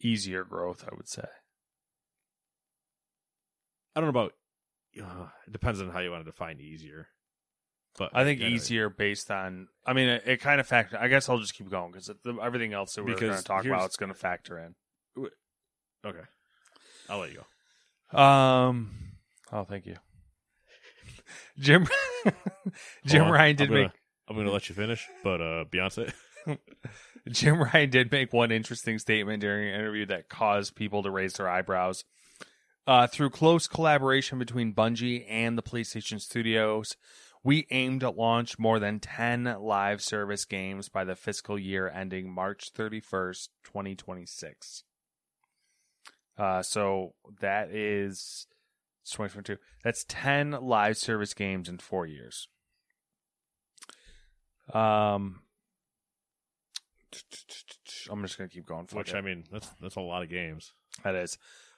Easier growth, I would say. I don't know about. Uh, it depends on how you want to define easier. But I think anyway, easier based on. I mean, it, it kind of factor. I guess I'll just keep going because everything else that we're going to talk about is going to factor in. Okay, I'll let you go. Um. Oh, thank you, Jim. Jim on, Ryan did I'm gonna, make I'm going to let you finish, but uh, Beyonce. Jim Ryan did make one interesting statement during an interview that caused people to raise their eyebrows. Uh, through close collaboration between Bungie and the PlayStation Studios, we aim to launch more than 10 live service games by the fiscal year ending March 31st, 2026. Uh, so that is 2022. That's 10 live service games in four years. Um, I'm just gonna keep going. Which it. I mean, that's that's a lot of games. That is.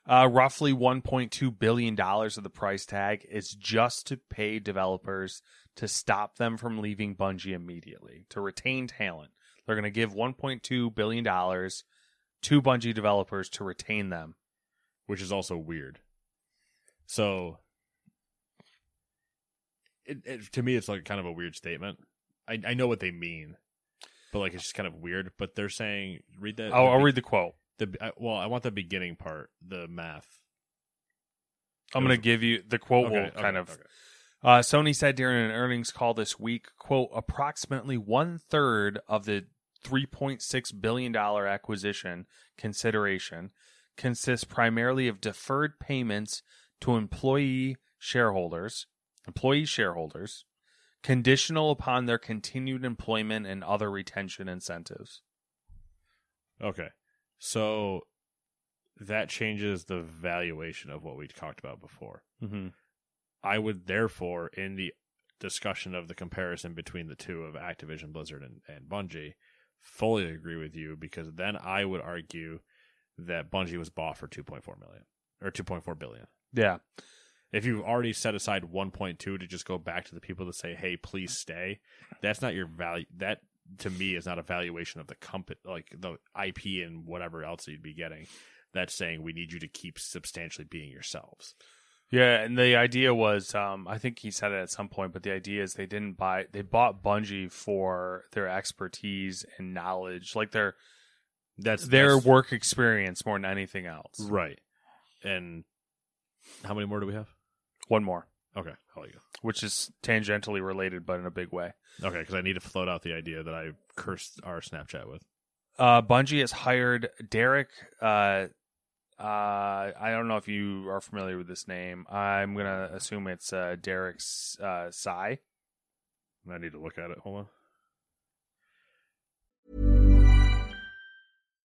Uh, roughly $1.2 billion of the price tag is just to pay developers to stop them from leaving Bungie immediately, to retain talent. They're going to give $1.2 billion to Bungie developers to retain them. which is also weird. So, it, it, to me, it's like kind of a weird statement. I I know what they mean, but like it's just kind of weird. But they're saying read that. I'll, I'll read the quote. the. I- Well, I want the beginning part, the math. I'm going to give you the quote. Okay, will okay, kind of okay. Uh, Sony said during an earnings call this week, quote, approximately one third of the $3.6 billion acquisition consideration consists primarily of deferred payments to employee shareholders, employee shareholders, conditional upon their continued employment and other retention incentives. Okay, so that changes the valuation of what we talked about before. Mm-hmm. I would therefore, in the discussion of the comparison between the two of Activision Blizzard and, and Bungie, fully agree with you because then I would argue that Bungie was bought for 2.4 million or 2.4 billion. Yeah. If you've already set aside 1.2 to just go back to the people to say, "Hey, please stay," that's not your value. That to me is not a valuation of the company, like the IP and whatever else you'd be getting. That's saying we need you to keep substantially being yourselves. Yeah, and the idea was, um, I think he said it at some point, but the idea is they didn't buy, they bought Bungie for their expertise and knowledge, like their That's their that's- work experience more than anything else. Right. And how many more do we have? One more, Okay, let you which is tangentially related, but in a big way. Okay, because I need to float out the idea that I cursed our Snapchat with. Uh, Bungie has hired Derek. Uh, uh, I don't know if you are familiar with this name. I'm gonna assume it's uh, Derek uh, Sai. I need to look at it. Hold on.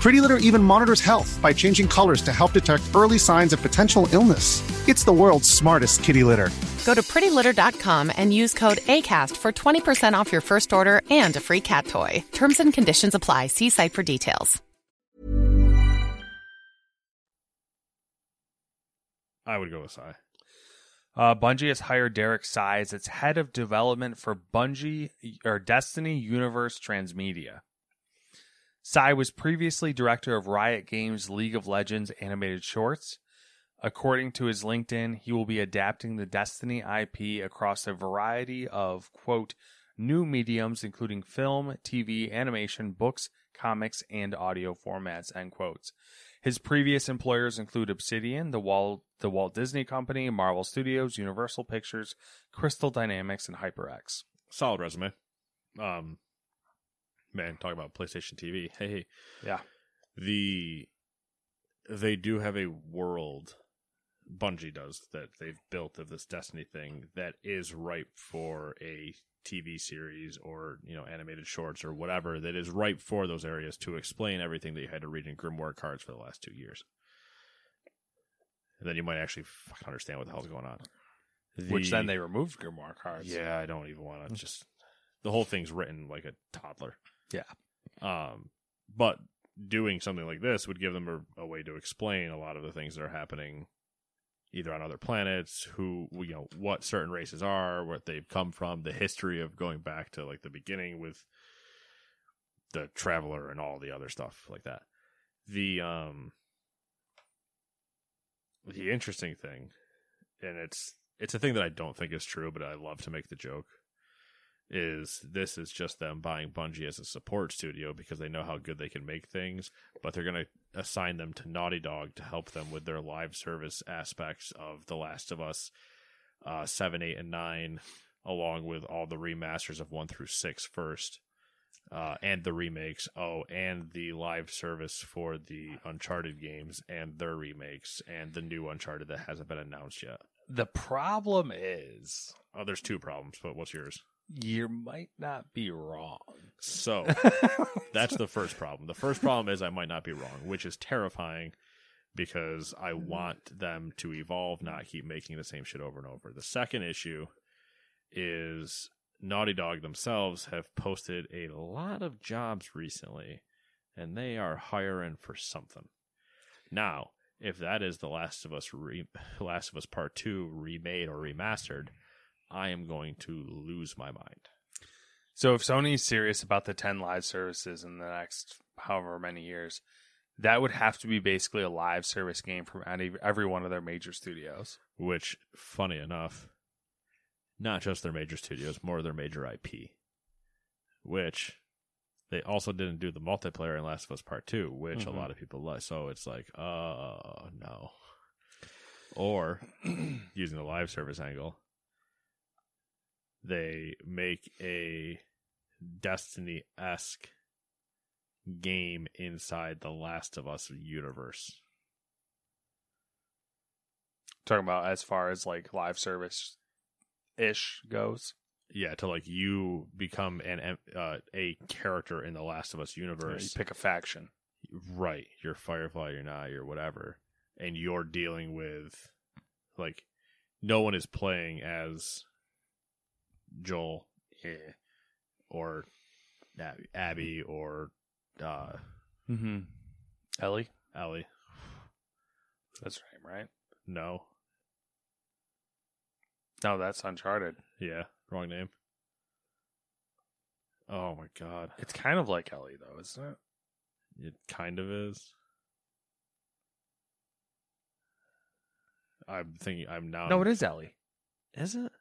Pretty Litter even monitors health by changing colors to help detect early signs of potential illness. It's the world's smartest kitty litter. Go to prettylitter.com and use code ACAST for 20% off your first order and a free cat toy. Terms and conditions apply. See site for details. I would go with Psy. Uh, Bungie has hired Derek Sy as its head of development for Bungie or Destiny Universe Transmedia. Sy was previously director of Riot Games' League of Legends animated shorts. According to his LinkedIn, he will be adapting the Destiny IP across a variety of, quote, new mediums, including film, TV, animation, books, comics, and audio formats, end quotes. His previous employers include Obsidian, the Walt, the Walt Disney Company, Marvel Studios, Universal Pictures, Crystal Dynamics, and HyperX. Solid resume. Um, man, talk about PlayStation TV. Hey, Yeah. the they do have a world Bungie does that they've built of this Destiny thing that is ripe for a TV series or you know animated shorts or whatever that is ripe for those areas to explain everything that you had to read in Grimoire cards for the last two years. And then you might actually fucking understand what the hell's going on. Which then they removed Grimoire cards. yeah, I don't even want to hmm. just. The whole thing's written like a toddler. Yeah. Um, but doing something like this would give them a, a way to explain a lot of the things that are happening, either on other planets, who you know what certain races are, what they've come from, the history of going back to like the beginning with the traveler and all the other stuff like that. The um, the interesting thing, and it's it's a thing that I don't think is true, but I love to make the joke. Is this is just them buying Bungie as a support studio because they know how good they can make things, but they're going to assign them to Naughty Dog to help them with their live service aspects of The Last of Us uh, 7, 8, and 9, along with all the remasters of 1 through 6 first, uh, and the remakes. Oh, and the live service for the Uncharted games and their remakes, and the new Uncharted that hasn't been announced yet. The problem is Oh, there's two problems, but what's yours? You might not be wrong. So that's the first problem. The first problem is I might not be wrong, which is terrifying because I mm-hmm. want them to evolve, not keep making the same shit over and over. The second issue is Naughty Dog themselves have posted a lot of jobs recently, and they are hiring for something. Now, if that is The Last of Us, re- Last of Us Part Two remade or remastered, I am going to lose my mind. So if Sony's serious about the 10 live services in the next however many years, that would have to be basically a live service game from any, every one of their major studios. which, funny enough, not just their major studios, more their major IP, which they also didn't do the multiplayer in Last of Us Part 2, which Mhm. a lot of people like. So it's like, uh, no. Or, using the live service angle, they make a Destiny esque game inside the Last of Us universe. Talking about as far as like live service ish goes. yeah to like you become an uh, a character in the last of us You universe pick a faction. right you're firefly you're not you're whatever and you're dealing with like no one is playing as joel eh, or abby or uh Mm-hmm. Ellie, ellie that's her name, right? no No, that's Uncharted. yeah wrong name oh my god It's kind of like Ellie, though, isn't it? It kind of is. I'm thinking. I'm now. No, it is Ellie. Is it?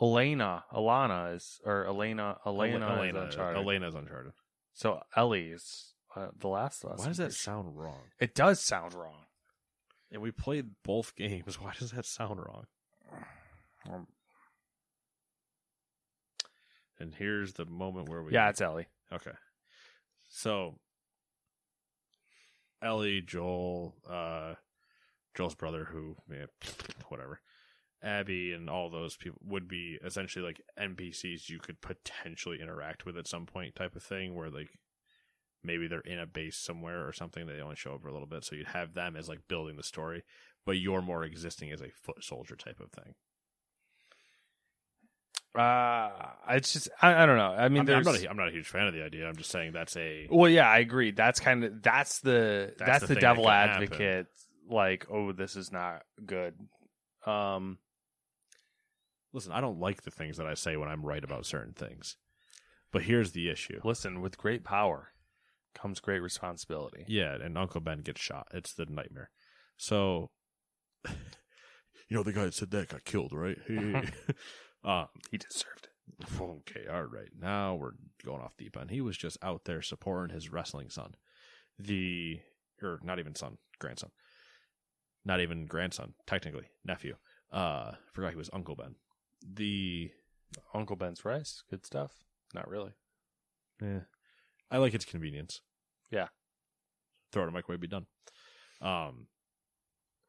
Elena, Alana is or Elena, Elena, Elena, is Uncharted. Elena's Uncharted. So Ellie is uh, the Last of Us. Why does that sound wrong? It does sound wrong. And we played both games. Why does that sound wrong? Um, And here's the moment where we yeah, it's Ellie. Okay. So Ellie, Joel, uh Joel's brother who yeah, whatever. Abby and all those people would be essentially like NPCs you could potentially interact with at some point type of thing where like maybe they're in a base somewhere or something that they only show up for a little bit so you'd have them as like building the story but you're more existing as a foot soldier type of thing Uh, it's just I, I don't know. I mean, I'm, I'm not a, I'm not a huge fan of the idea i'm just saying that's a well, yeah, I agree. That's kind of that's the That's that's, the the, devil could happen. advocate. Like, oh, this is not good. Um, listen i don't like the things that i say when i'm right about certain things but here's the issue listen, with great power comes great responsibility. Yeah, and Uncle Ben gets shot. It's the nightmare. So, you know, the guy that said that got killed, right? um, He deserved it. okay, all right. Now we're going off deep end. He was just out there supporting his wrestling son. The, or not even son, grandson. Not even grandson, technically, nephew. Uh, forgot he was Uncle Ben. The, Uncle Ben's rice, good stuff. Not really. yeah, I like its convenience. Yeah. Throw it in a microwave, be done. Um,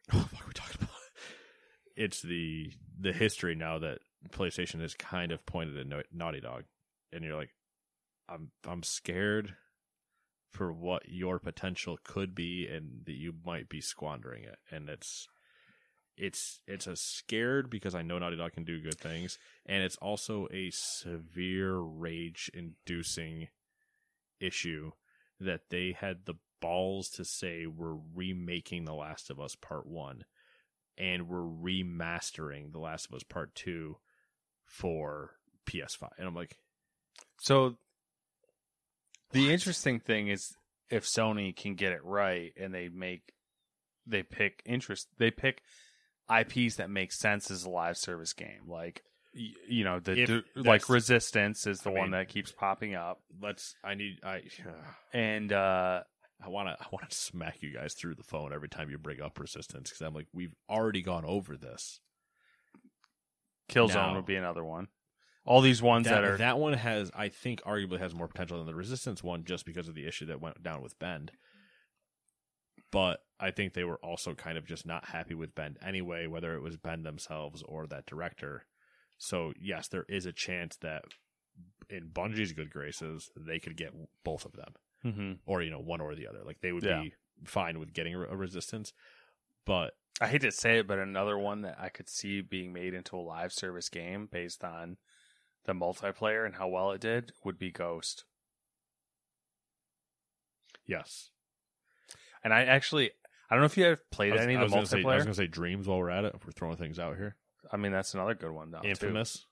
what are we talking about? It's the the history now that PlayStation is kind of pointed at Nau- Naughty Dog, and you're like, I'm I'm scared for what your potential could be, and that you might be squandering it, and it's it's it's a scared because I know Naughty Dog can do good things, and it's also a severe rage inducing issue that they had the balls to say we're remaking The Last of Us Part 1 and we're remastering The Last of Us Part 2 for PS5. And I'm like, So the interesting thing is if Sony can get it right and they make they pick interest they pick IPs that make sense as a live service game like you know the like Resistance is the I one mean- that keeps popping up let's I need I and uh I want to I want to smack you guys through the phone every time you bring up resistance cuz I'm like we've already gone over this. Killzone Now- would be another one. All these ones That, that, are that one has I think arguably has more potential than the resistance one just because of the issue that went down with Bend. But I think they were also kind of just not happy with Bend anyway, whether it was Bend themselves or that director. So yes, there is a chance that in Bungie's good graces, they could get both of them, Mhm. or you know, one or the other. Like they would Yeah. be fine with getting a resistance. But I hate to say it, but another one that I could see being made into a live service game based on the multiplayer and how well it did would be Ghost. yes, And I actually, I don't know if you have played was, any of the gonna say, I was going to say Dreams while we're at it. If we're throwing things out here, I mean, that's another good one though. too. Infamous.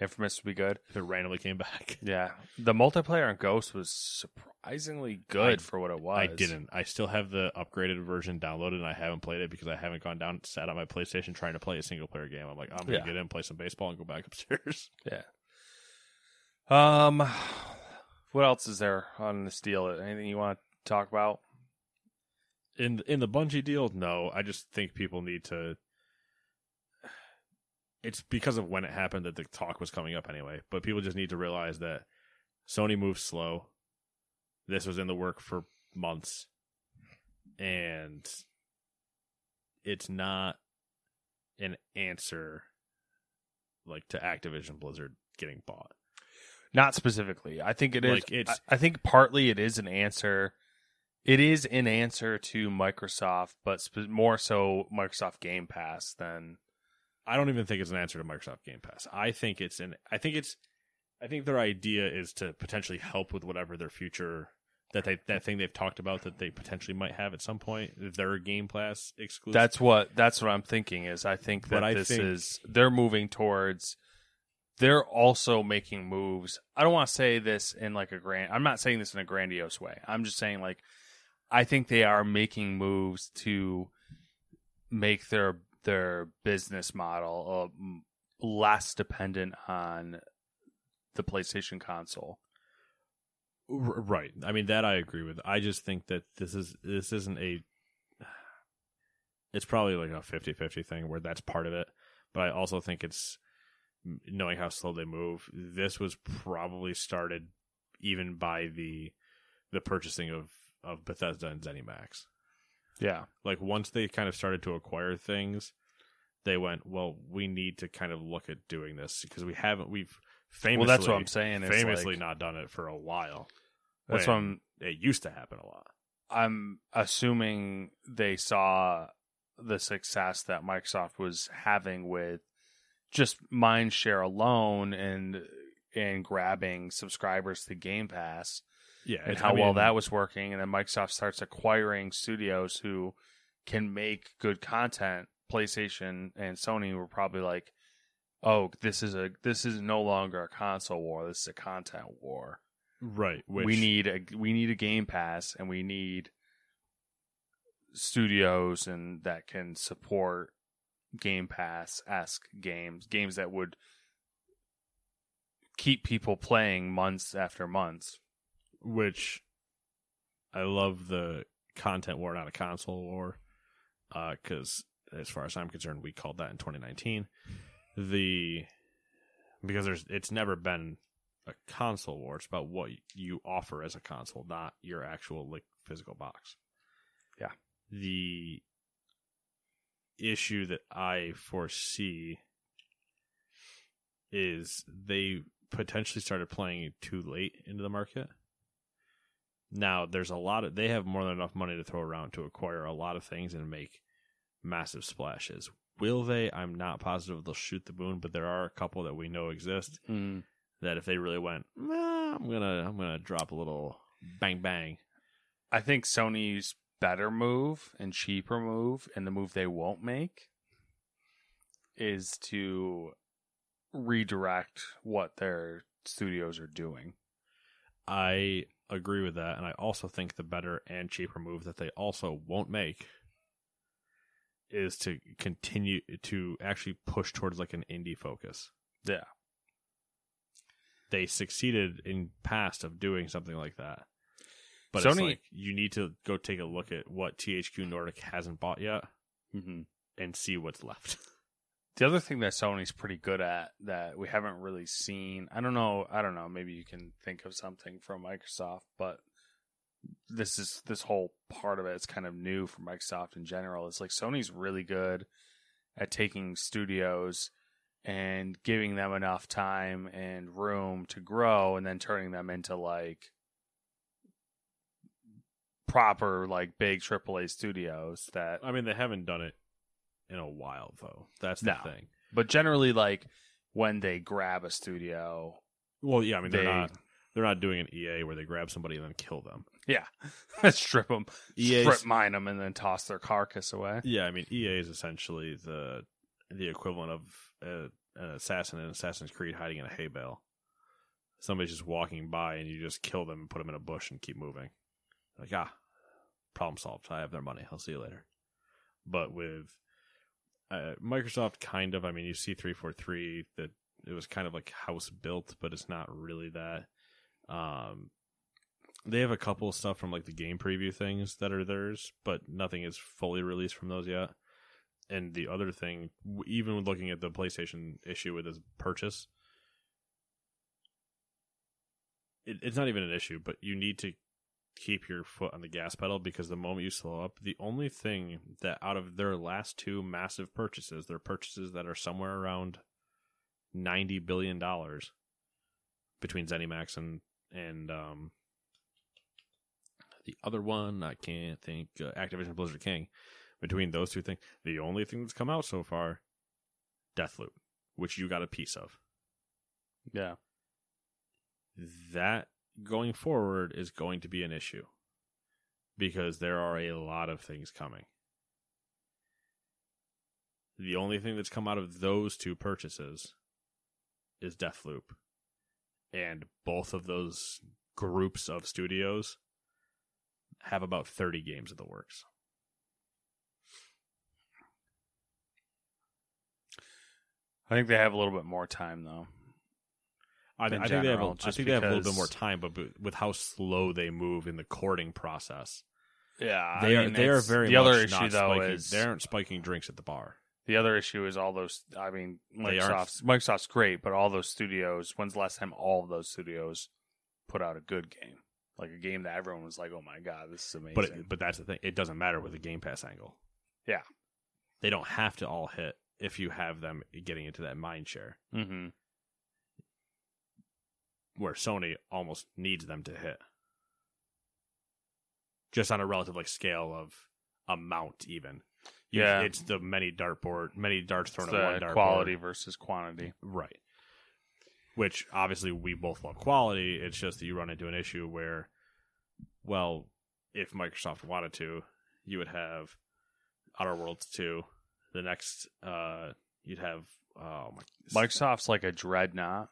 Infamous would be good. If it randomly came back. Yeah, the multiplayer on Ghost was surprisingly good I- for what it was. I didn't. I still have the upgraded version downloaded, and I haven't played it because I haven't gone down, sat on my PlayStation trying to play a single player game. I'm like, I'm gonna Yeah. get in, play some baseball, and go back upstairs. Yeah. Um, what else is there on this deal? Anything you want to talk about? In in the Bungie deal, no. I just think people need to. It's because of when it happened that the talk was coming up anyway. But people just need to realize that Sony moves slow. This was in the work for months, and it's not an answer like to Activision Blizzard getting bought. Not specifically. I think it is. Like, it's- I, I think partly it is an answer. It is an answer to Microsoft, but sp- more so Microsoft Game Pass than I don't even think it's an answer to Microsoft Game Pass. I think it's an I think it's I think their idea is to potentially help with whatever their future that they that thing they've talked about that they potentially might have at some point. Their Game Pass exclusive. That's what that's what I'm thinking is I think that I this think- is they're moving towards they're also making moves. I don't want to say this in like a grand I'm not saying this in a grandiose way. I'm just saying like I think they are making moves to make their their business model uh, less dependent on the PlayStation console. Right. I mean that I agree with. I just think that this is this isn't a it's probably like a 50-50 thing where that's part of it, but I also think it's knowing how slow they move. This was probably started even by the the purchasing of of Bethesda and ZeniMax. Yeah. Like once they kind of started to acquire things, they went, "Well, we need to kind of look at doing this because we haven't we've famously Well, that's what I'm saying. It's famously like- not done it for a while. That's when what I'm it used to happen a lot. I'm assuming they saw the success that Microsoft was having with just mindshare alone and and grabbing subscribers to Game Pass Yeah, and how I well that was working and then Microsoft starts acquiring studios who can make good content. PlayStation and Sony were probably like, "Oh, this is a this is no longer a console war. This is a content war." right. Which, we need a we need a game pass and we need studios and that can support game pass esque games games that would keep people playing months after months which I love the content war, not a console war, uh, because as far as I'm concerned, we called that in 2019. The because there's it's never been a console war. It's about what you offer as a console, not your actual like physical box. Yeah. The issue that I foresee is they potentially started playing too late into the market. Now there's a lot of they have more than enough money to throw around to acquire a lot of things and make massive splashes. Will they? I'm not positive they'll shoot the moon, but there are a couple that we know exist hmm. that if they really went, "Nah, I'm gonna I'm gonna drop a little bang bang. i think sony's better move and cheaper move and the move they won't make is to redirect what their studios are doing I agree with that, and I also think the better and cheaper move that they also won't make is to continue to actually push towards like an indie focus. yeah They succeeded in past of doing something like that. But Sony- it's like you need to go take a look at what THQ Nordic hasn't bought yet mm-hmm. and see what's left. The other thing that Sony's pretty good at that we haven't really seen, I don't know, I don't know, maybe you can think of something from Microsoft, but this is this whole part of it is kind of new for Microsoft in general. It's like Sony's really good at taking studios and giving them enough time and room to grow and then turning them into like proper like big AAA studios that I mean, they haven't done it in a while though. That's the No. thing. but generally like when they grab a studio Well, yeah, I mean they're They- not they're not doing an EA where they grab somebody and then kill them. Yeah, strip them, EA's strip mine them, and then toss their carcass away. Yeah, I mean EA is essentially the the equivalent of uh, an assassin in Assassin's Creed hiding in a hay bale. Somebody's just walking by and you just kill them and put them in a bush and keep moving. Like ah, problem solved. I have their money. I'll see you later. But with uh, Microsoft, kind of. I mean, you see three four three that it was kind of like house built, but it's not really that. Um, they have a couple of stuff from like the game preview things that are theirs, but nothing is fully released from those yet. And the other thing, even looking at the PlayStation issue with this purchase, it, it's not even an issue, but you need to keep your foot on the gas pedal because the moment you slow up, the only thing that out of their last two massive purchases, their purchases that are somewhere around ninety billion dollars between ZeniMax and and um, the other one I can't think uh, Activision Blizzard King. Between those two things, the only thing that's come out so far, Deathloop, which you got a piece of. Yeah, That going forward is going to be an issue because there are a lot of things coming. The only thing that's come out of those two purchases is Deathloop. And both of those groups of studios have about 30 games of the works. I think they have a little bit more time though. I, I think they have. A, general, I think they have a little bit more time, but with how slow they move in the courting process, Yeah, they I are mean, they are very the much other issue though spiking, is they aren't spiking drinks at the bar. the other issue is all those. I mean, Microsoft's Microsoft's great, but all those studios. When's the last time all of those studios put out a good game? Like a game that everyone was like, "Oh my god, this is amazing." But it, but that's the thing; it doesn't matter with the Game Pass angle. Yeah. they don't have to all hit if you have them getting into that mind share hmm where Sony almost needs them to hit. Just on a relative like scale of amount, even. Yeah. it's the many dartboard, many darts thrown It's at one dartboard. quality versus quantity. Right. Which obviously we both love quality. It's just that you run into an issue where, well, if Microsoft wanted to, you would have Outer Worlds 2. The next, uh, you'd have, oh my. Microsoft's like a dreadnought,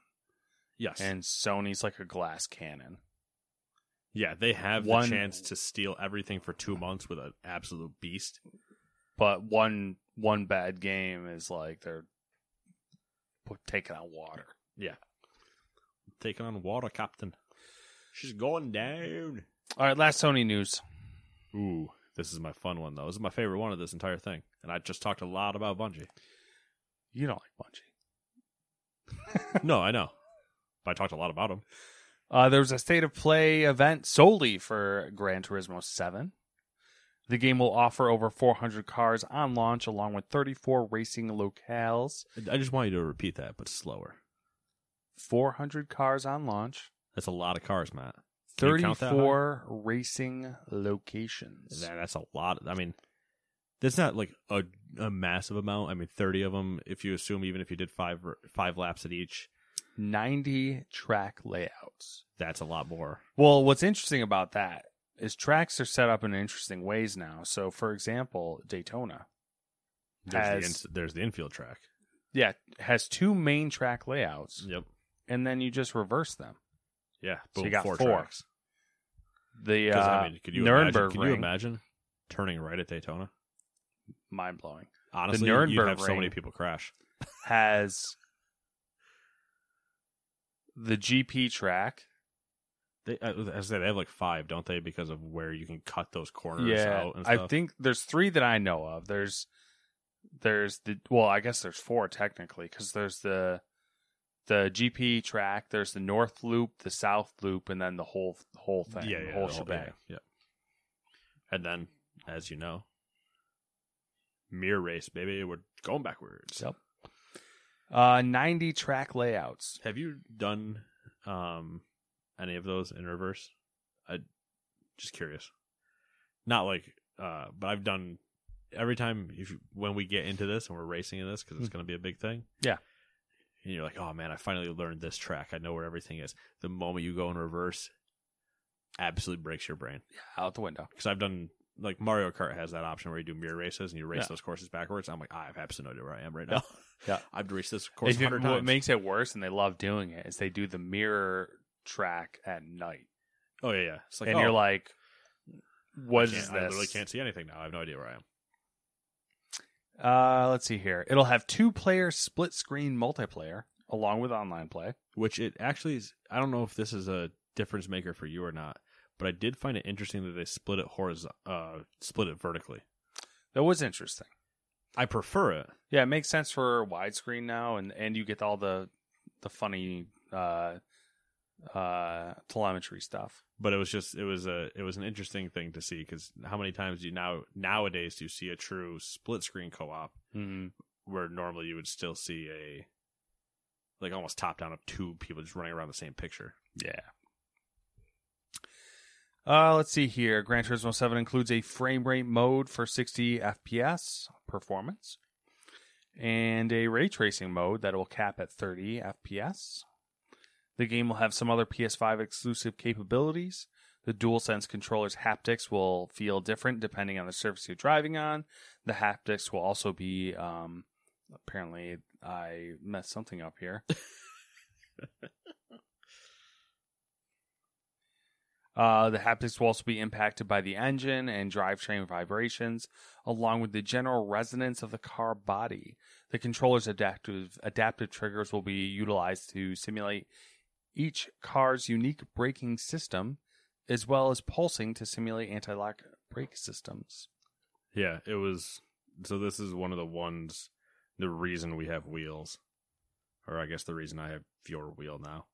Yes. and Sony's like a glass cannon. yeah, they have One- the chance to steal everything for two months with an absolute beast. But one one bad game is like they're taking on water. Yeah. Taking on water, Captain. She's going down. All right, last Sony news. Ooh, this is my fun one, though. This is my favorite one of this entire thing. And I just talked a lot about Bungie. You don't like Bungie. no, I know. I talked a lot about them. Uh, there was a state of play event solely for Gran Turismo 7. The game will offer over 400 cars on launch, along with 34 racing locales. I just want you to repeat that, but slower. 400 cars on launch. That's a lot of cars, Matt. Can you count that high? 34 racing locations. That- that's a lot. I mean, that's not like a, a massive amount. I mean, 30 of them, if you assume even if you did five five laps at each, 90 track layouts. that's a lot more. Well, what's interesting about that is tracks are set up in interesting ways now. So, for example, Daytona, There's, Has- the, ins- there's the infield track. yeah, has two main track layouts, Yep. and then you just reverse them. Yeah. So Boom, you got four, four. tracks. The uh, I mean, could you Nuremberg imagine, Can you imagine turning right at Daytona? mind blowing, Honestly, you'd Nuremberg have so many people crash. has the GP track. They, as I say, they have like five, don't they? Because of where you can cut those corners Yeah, out and I think there's three that I know of. There's there's the well, I guess there's four technically because there's the the GP track, there's the North Loop, the South Loop, and then the whole whole thing, yeah, the yeah, whole the whole- shebang. Yeah, yeah. And then, as you know, mirror race, baby. We're going backwards. Yep. Uh, ninety track layouts. Have you done um any of those in reverse? I just curious. Not like, uh, but I've done every time if you, when we get into this and we're racing in this because it's going to be a big thing. Yeah. And you're like, oh man, I finally learned this track. I know where everything is. The moment you go in reverse, absolutely breaks your brain. Yeah, Out the window. Because I've done like Mario Kart has that option where you do mirror races and you race Yeah. those courses backwards. I'm like, I have absolutely no idea where I am right now. Yeah. I've raced this course If a you- hundred what makes it worse, and they love doing it, is they do the mirror track at night, oh yeah, yeah. It's like, and oh, you're like, "What I is can't- this?" I literally can't see anything now. I have no idea where I am. Uh, let's see here. It'll have two player split screen multiplayer along with online play. Which it actually is. I don't know if this is a difference maker for you or not, but I did find it interesting that they split it horizontal, uh, split it vertically. That was interesting. I prefer it. Yeah, it makes sense for widescreen now, and and you get all the the funny uh, uh, telemetry stuff. but it was just it was a it was an interesting thing to see because how many times do you now nowadays do you see a true split screen co-op Mm-hmm. where normally you would still see a like almost top down of two people just running around the same picture Yeah. Uh, let's see here. Gran Turismo 7 includes a frame rate mode for 60 FPS performance and a ray tracing mode that will cap at 30 FPS. The game will have some other PS5 exclusive capabilities. The DualSense controller's haptics will feel different depending on the surface you're driving on. The haptics will also be, um, apparently, I messed something up here. Uh, the haptics will also be impacted by the engine and drivetrain vibrations, along with the general resonance of the car body. The controller's adaptive adaptive triggers will be utilized to simulate each car's unique braking system, as well as pulsing to simulate anti-lock brake systems. Yeah, it was. So this is one of the ones. The reason we have wheels, or I guess the reason I have your wheel now.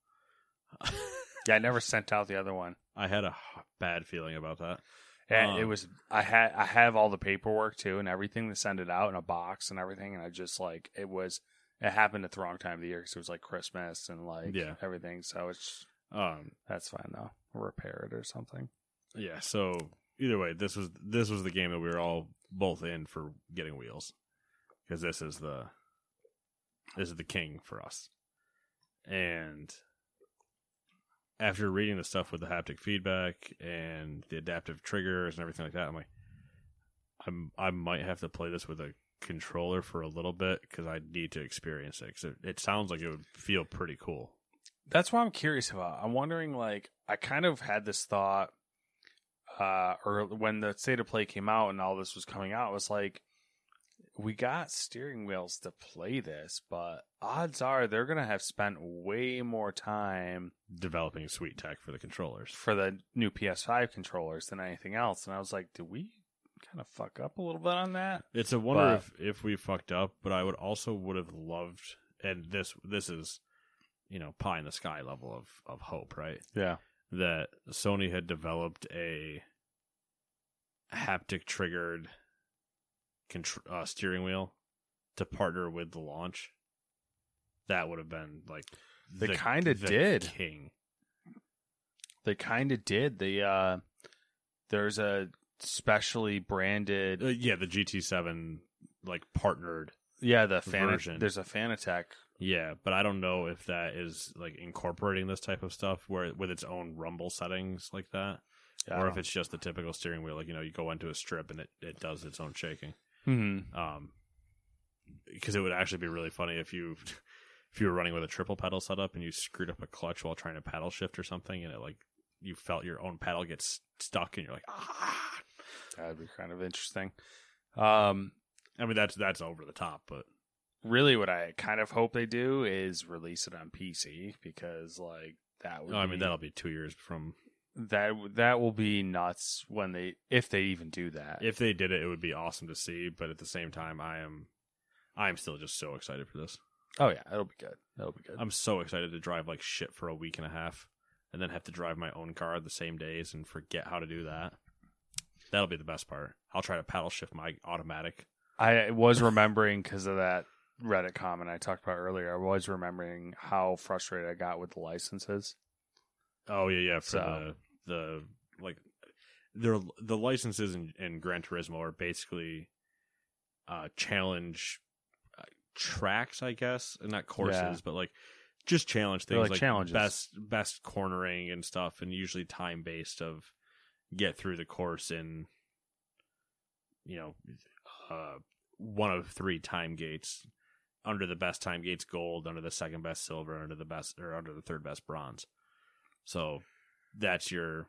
Yeah, I never sent out the other one. I had a bad feeling about that. And it Um, was I had I have all the paperwork too and everything to send it out in a box and everything and I just like it was it happened at the wrong time of the year because it was like Christmas and like Yeah. everything so it's Um, that's fine though We'll repair it or something yeah. So either way, this was this was the game that we were all both in for getting wheels because this is the this is the king for us. And after reading the stuff with the haptic feedback and the adaptive triggers and everything like that, I'm like, I'm I might have to play this with a controller for a little bit because I need to experience it. 'cause it, it sounds like it would feel pretty cool. That's what I'm curious about. I'm wondering, like, I kind of had this thought, uh, or when the state of play came out and all this was coming out, it was like, we got steering wheels to play this, but odds are they're gonna have spent way more time Developing sweet tech for the controllers. for the new PS5 controllers than anything else. And I was like, did we kind of fuck up a little bit on that? It's a wonder But- if if we fucked up, but I would also would have loved, and this this is, you know, pie in the sky level of of hope, right? Yeah. That Sony had developed a haptic triggered contr- uh, steering wheel to partner with the launch. That would have been like They the- kinda the did. king. They kind of did. They, uh, there's a specially branded, Uh, yeah, the GT7 like partnered yeah, the fan, version. there's a fan attack. Yeah, but I don't know if that is like incorporating this type of stuff where with its own rumble settings like that, or if it's just the typical steering wheel, like you know, you go into a strip and it, it does its own shaking. Hmm Um, because it would actually be really funny if you if you were running with a triple pedal setup and you screwed up a clutch while trying to paddle shift or something, and it like you felt your own paddle get s- stuck, and you're like, ah. That'd be kind of interesting. Um, I mean, that's that's over the top, but really, what I kind of hope they do is release it on PC because, like, that would. no, I mean that'll be two years from that that will be nuts when they if they even do that. if they did it, it would be awesome to see. But at the same time, I am, I am still just so excited for this. oh yeah, it'll be good. It'll be good. I'm so excited to drive like shit for a week and a half, and then have to drive my own car the same days and forget how to do that. That'll be the best part. I'll try to paddle shift my automatic. I was remembering because of that Reddit comment I talked about earlier. I was remembering how frustrated I got with the licenses. Oh yeah, yeah. For So- the the like, the the licenses in, in Gran Turismo are basically uh challenge uh, tracks, I guess, and not courses, Yeah. but like just challenge They're things like challenges. best best cornering and stuff, and usually time based of get through the course in you know uh one of three time gates under the best time gates gold under the second best silver under the best or under the third best bronze so that's your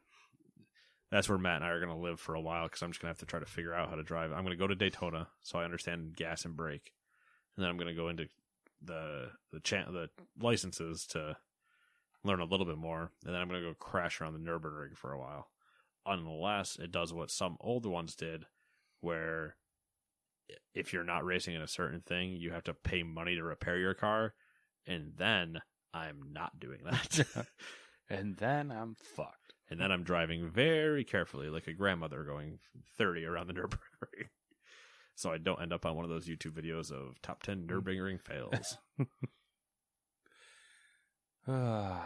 that's where matt and i are going to live for a while because i'm just going to have to try to figure out how to drive. I'm going to go to daytona so i understand gas and brake. And then i'm going to go into the the cha- the licenses to learn a little bit more. And then i'm going to go crash around the nürburgring for a while unless it does what some older ones did where if you're not racing in a certain thing, you have to pay money to repair your car, and then I'm not doing that. And then I'm fucked. and then I'm driving very carefully, like a grandmother going 30 around the Nürburgring. So I don't end up on one of those YouTube videos of top 10 mm. Nürburgring fails. all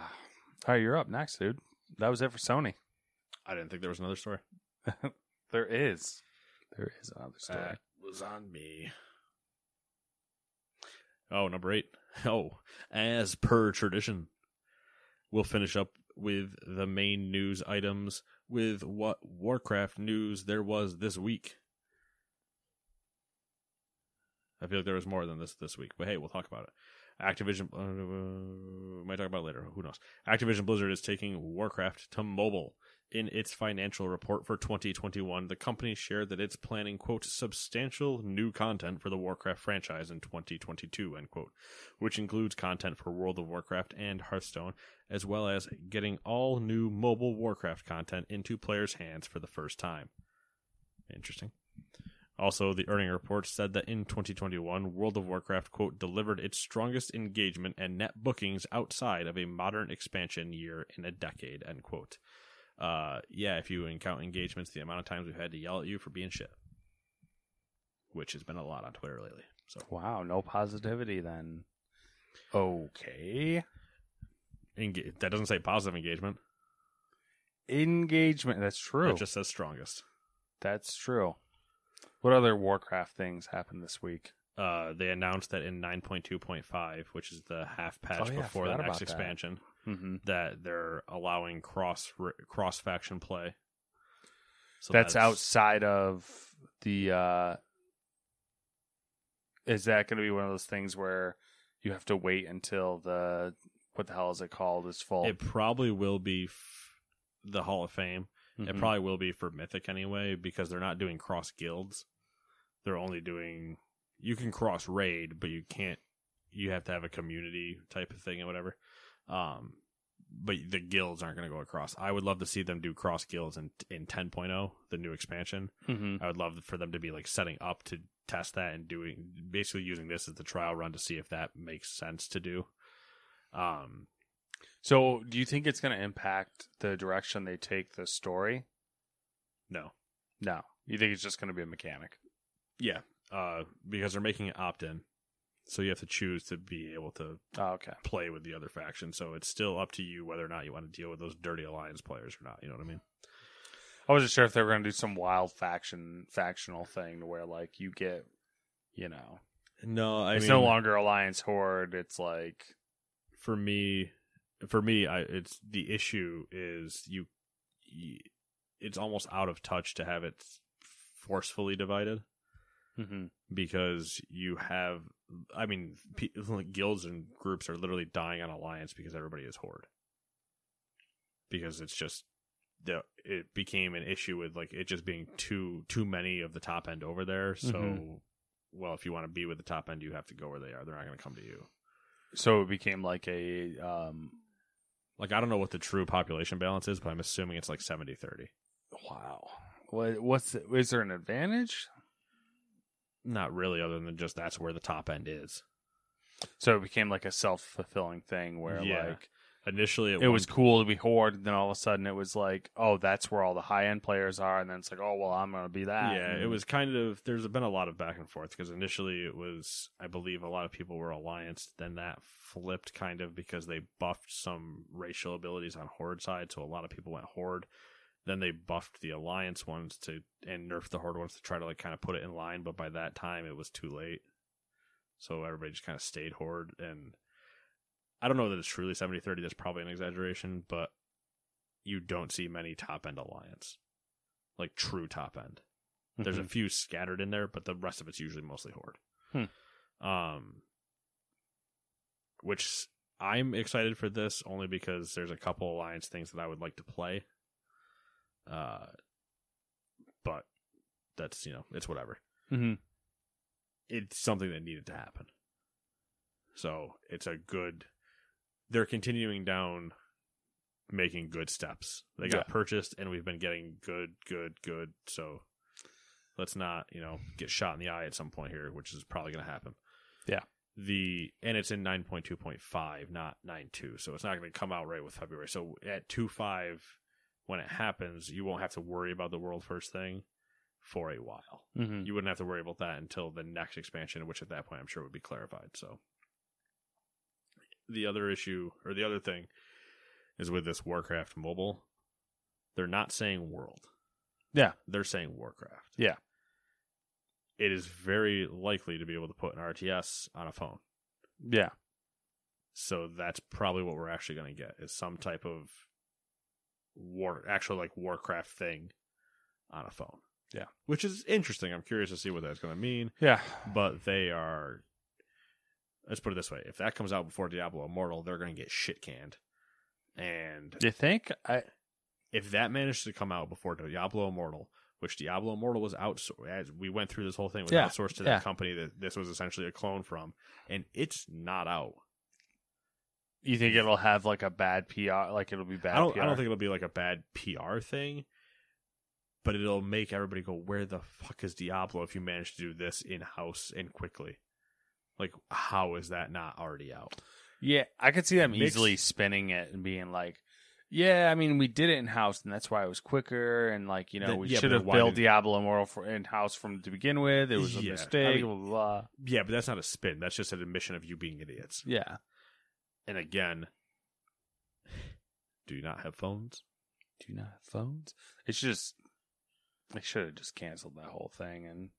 right, you're up next, dude. That was it for Sony. I didn't think there was another story. There is. There is another story. That was on me. Oh, number eight. Oh, as per tradition, we'll finish up with the main news items with what Warcraft news there was this week. I feel like there was more than this this week, but hey, we'll talk about it. Activision, uh, might talk about later. Who knows? Activision Blizzard is taking Warcraft to mobile. In its financial report for 2021, the company shared that it's planning, quote, substantial new content for the Warcraft franchise in 2022, end quote, which includes content for World of Warcraft and Hearthstone, as well as getting all new mobile Warcraft content into players' hands for the first time. Interesting. Also, the earning report said that in 2021, World of Warcraft, quote, delivered its strongest engagement and net bookings outside of a modern expansion year in a decade, end quote. Uh, yeah, if you count engagements, the amount of times we've had to yell at you for being shit, which has been a lot on Twitter lately. So, Wow, no positivity then. Okay. enga- that doesn't say positive engagement. Engagement. That's true. It just says strongest. That's true. What other Warcraft things happened this week? Uh, they announced that in 9.2.5, which is the half patch Oh, yeah, before the next expansion, that. Mm-hmm. that they're allowing cross cross faction play. So that's, outside of the. uh Is that going to be one of those things where you have to wait until the what the hell is it called is full? It probably will be f- the Hall of Fame. It Mhm. probably will be for Mythic anyway because they're not doing cross guilds. They're only doing. You can cross raid, but you can't. You have to have a community type of thing and whatever. Um, but the guilds aren't going to go across. I would love to see them do cross guilds in in 10.0, the new expansion. Mhm. I would love for them to be like setting up to test that and doing basically using this as the trial run to see if that makes sense to do. Um, So, do you think it's going to impact the direction they take the story? no, No. You think it's just going to be a mechanic? yeah, uh, because they're making it opt in, so you have to choose to be able to Oh, okay. play with the other faction. So it's still up to you whether or not you want to deal with those dirty alliance players or not. You know what I mean? I wasn't sure if they were going to do some wild faction factional thing to where like you get, you know, No, I it's mean, no longer Alliance Horde. It's like for me for me I it's the issue is you, you it's almost out of touch to have it forcefully divided Mhm. because you have I mean pe- like guilds and groups are literally dying on alliance because everybody is horde because it's just the it became an issue with like it just being too too many of the top end over there so Mhm. well if you want to be with the top end you have to go where they are they're not going to come to you so it became like a um Like I don't know what the true population balance is, but I'm assuming it's like 70-30. wow. What what's is there an advantage? Not really, other than just that's where the top end is. So it became like a self fulfilling thing where Yeah. like Initially, it was cool to be Horde, and then all of a sudden it was like, oh, that's where all the high end players are, and then it's like, oh well, I'm gonna be that. Yeah, it was kind of. There's been a lot of back and forth because initially it was, I believe, a lot of people were alliance. Then that flipped kind of because they buffed some racial abilities on horde side, so a lot of people went horde. Then they buffed the alliance ones to and nerfed the horde ones to try to like kind of put it in line, but by that time it was too late. So everybody just kind of stayed horde, and I don't know that it's truly 70-30. That's probably an exaggeration, but you don't see many top end alliance, like true top end. There's a Mhm. few scattered in there, but the rest of it's usually mostly horde. Hmm. Um, which I'm excited for this only because there's a couple alliance things that I would like to play. Uh, but that's you know it's whatever. Mhm. It's something that needed to happen. So it's a good. They're continuing down, making good steps. They got Yeah. purchased, and we've been getting good, good, good. So let's not you know get shot in the eye at some point here, which is probably going to happen. Yeah. The and it's in nine point two point five, not nine two, so it's not going to come out right with February. So at two five, when it happens, you won't have to worry about the world first thing for a while. Mhm. You wouldn't have to worry about that until the next expansion, which at that point I'm sure would be clarified. So the other issue or the other thing is with this Warcraft mobile, they're not saying world. Yeah. They're saying Warcraft. Yeah. It is very likely to be able to put an RTS on a phone. Yeah. So that's probably what we're actually going to get is some type of war actual like Warcraft thing on a phone. Yeah. Which is interesting. I'm curious to see what that's going to mean, Yeah. but they are let's put it this way, if that comes out before Diablo Immortal, they're going to get shit canned. And Do you think I if that managed to come out before Diablo Immortal, which Diablo Immortal was outsourced, as we went through this whole thing, was Yeah, outsourced to yeah. that company that this was essentially a clone from, and it's not out. You think it'll have like a bad PR? Like it'll be bad. I don't. PR? I don't think it'll be like a bad PR thing, but it'll make everybody go, "Where the fuck is Diablo?" If you manage to do this in house and quickly, like how is that not already out? Yeah, I could see them easily spinning it and being like, "Yeah, I mean, we did it in house, and that's why it was quicker." And like, you know, Then- we yeah, should have built did- Diablo Immortal for in house from to begin with. It was a Yeah, I mistake. mean- blah, blah, blah. Yeah, but that's not a spin. That's just an admission of you being idiots. Yeah. And again, do you not have phones? Do you not have phones? It's just they should have just canceled that whole thing and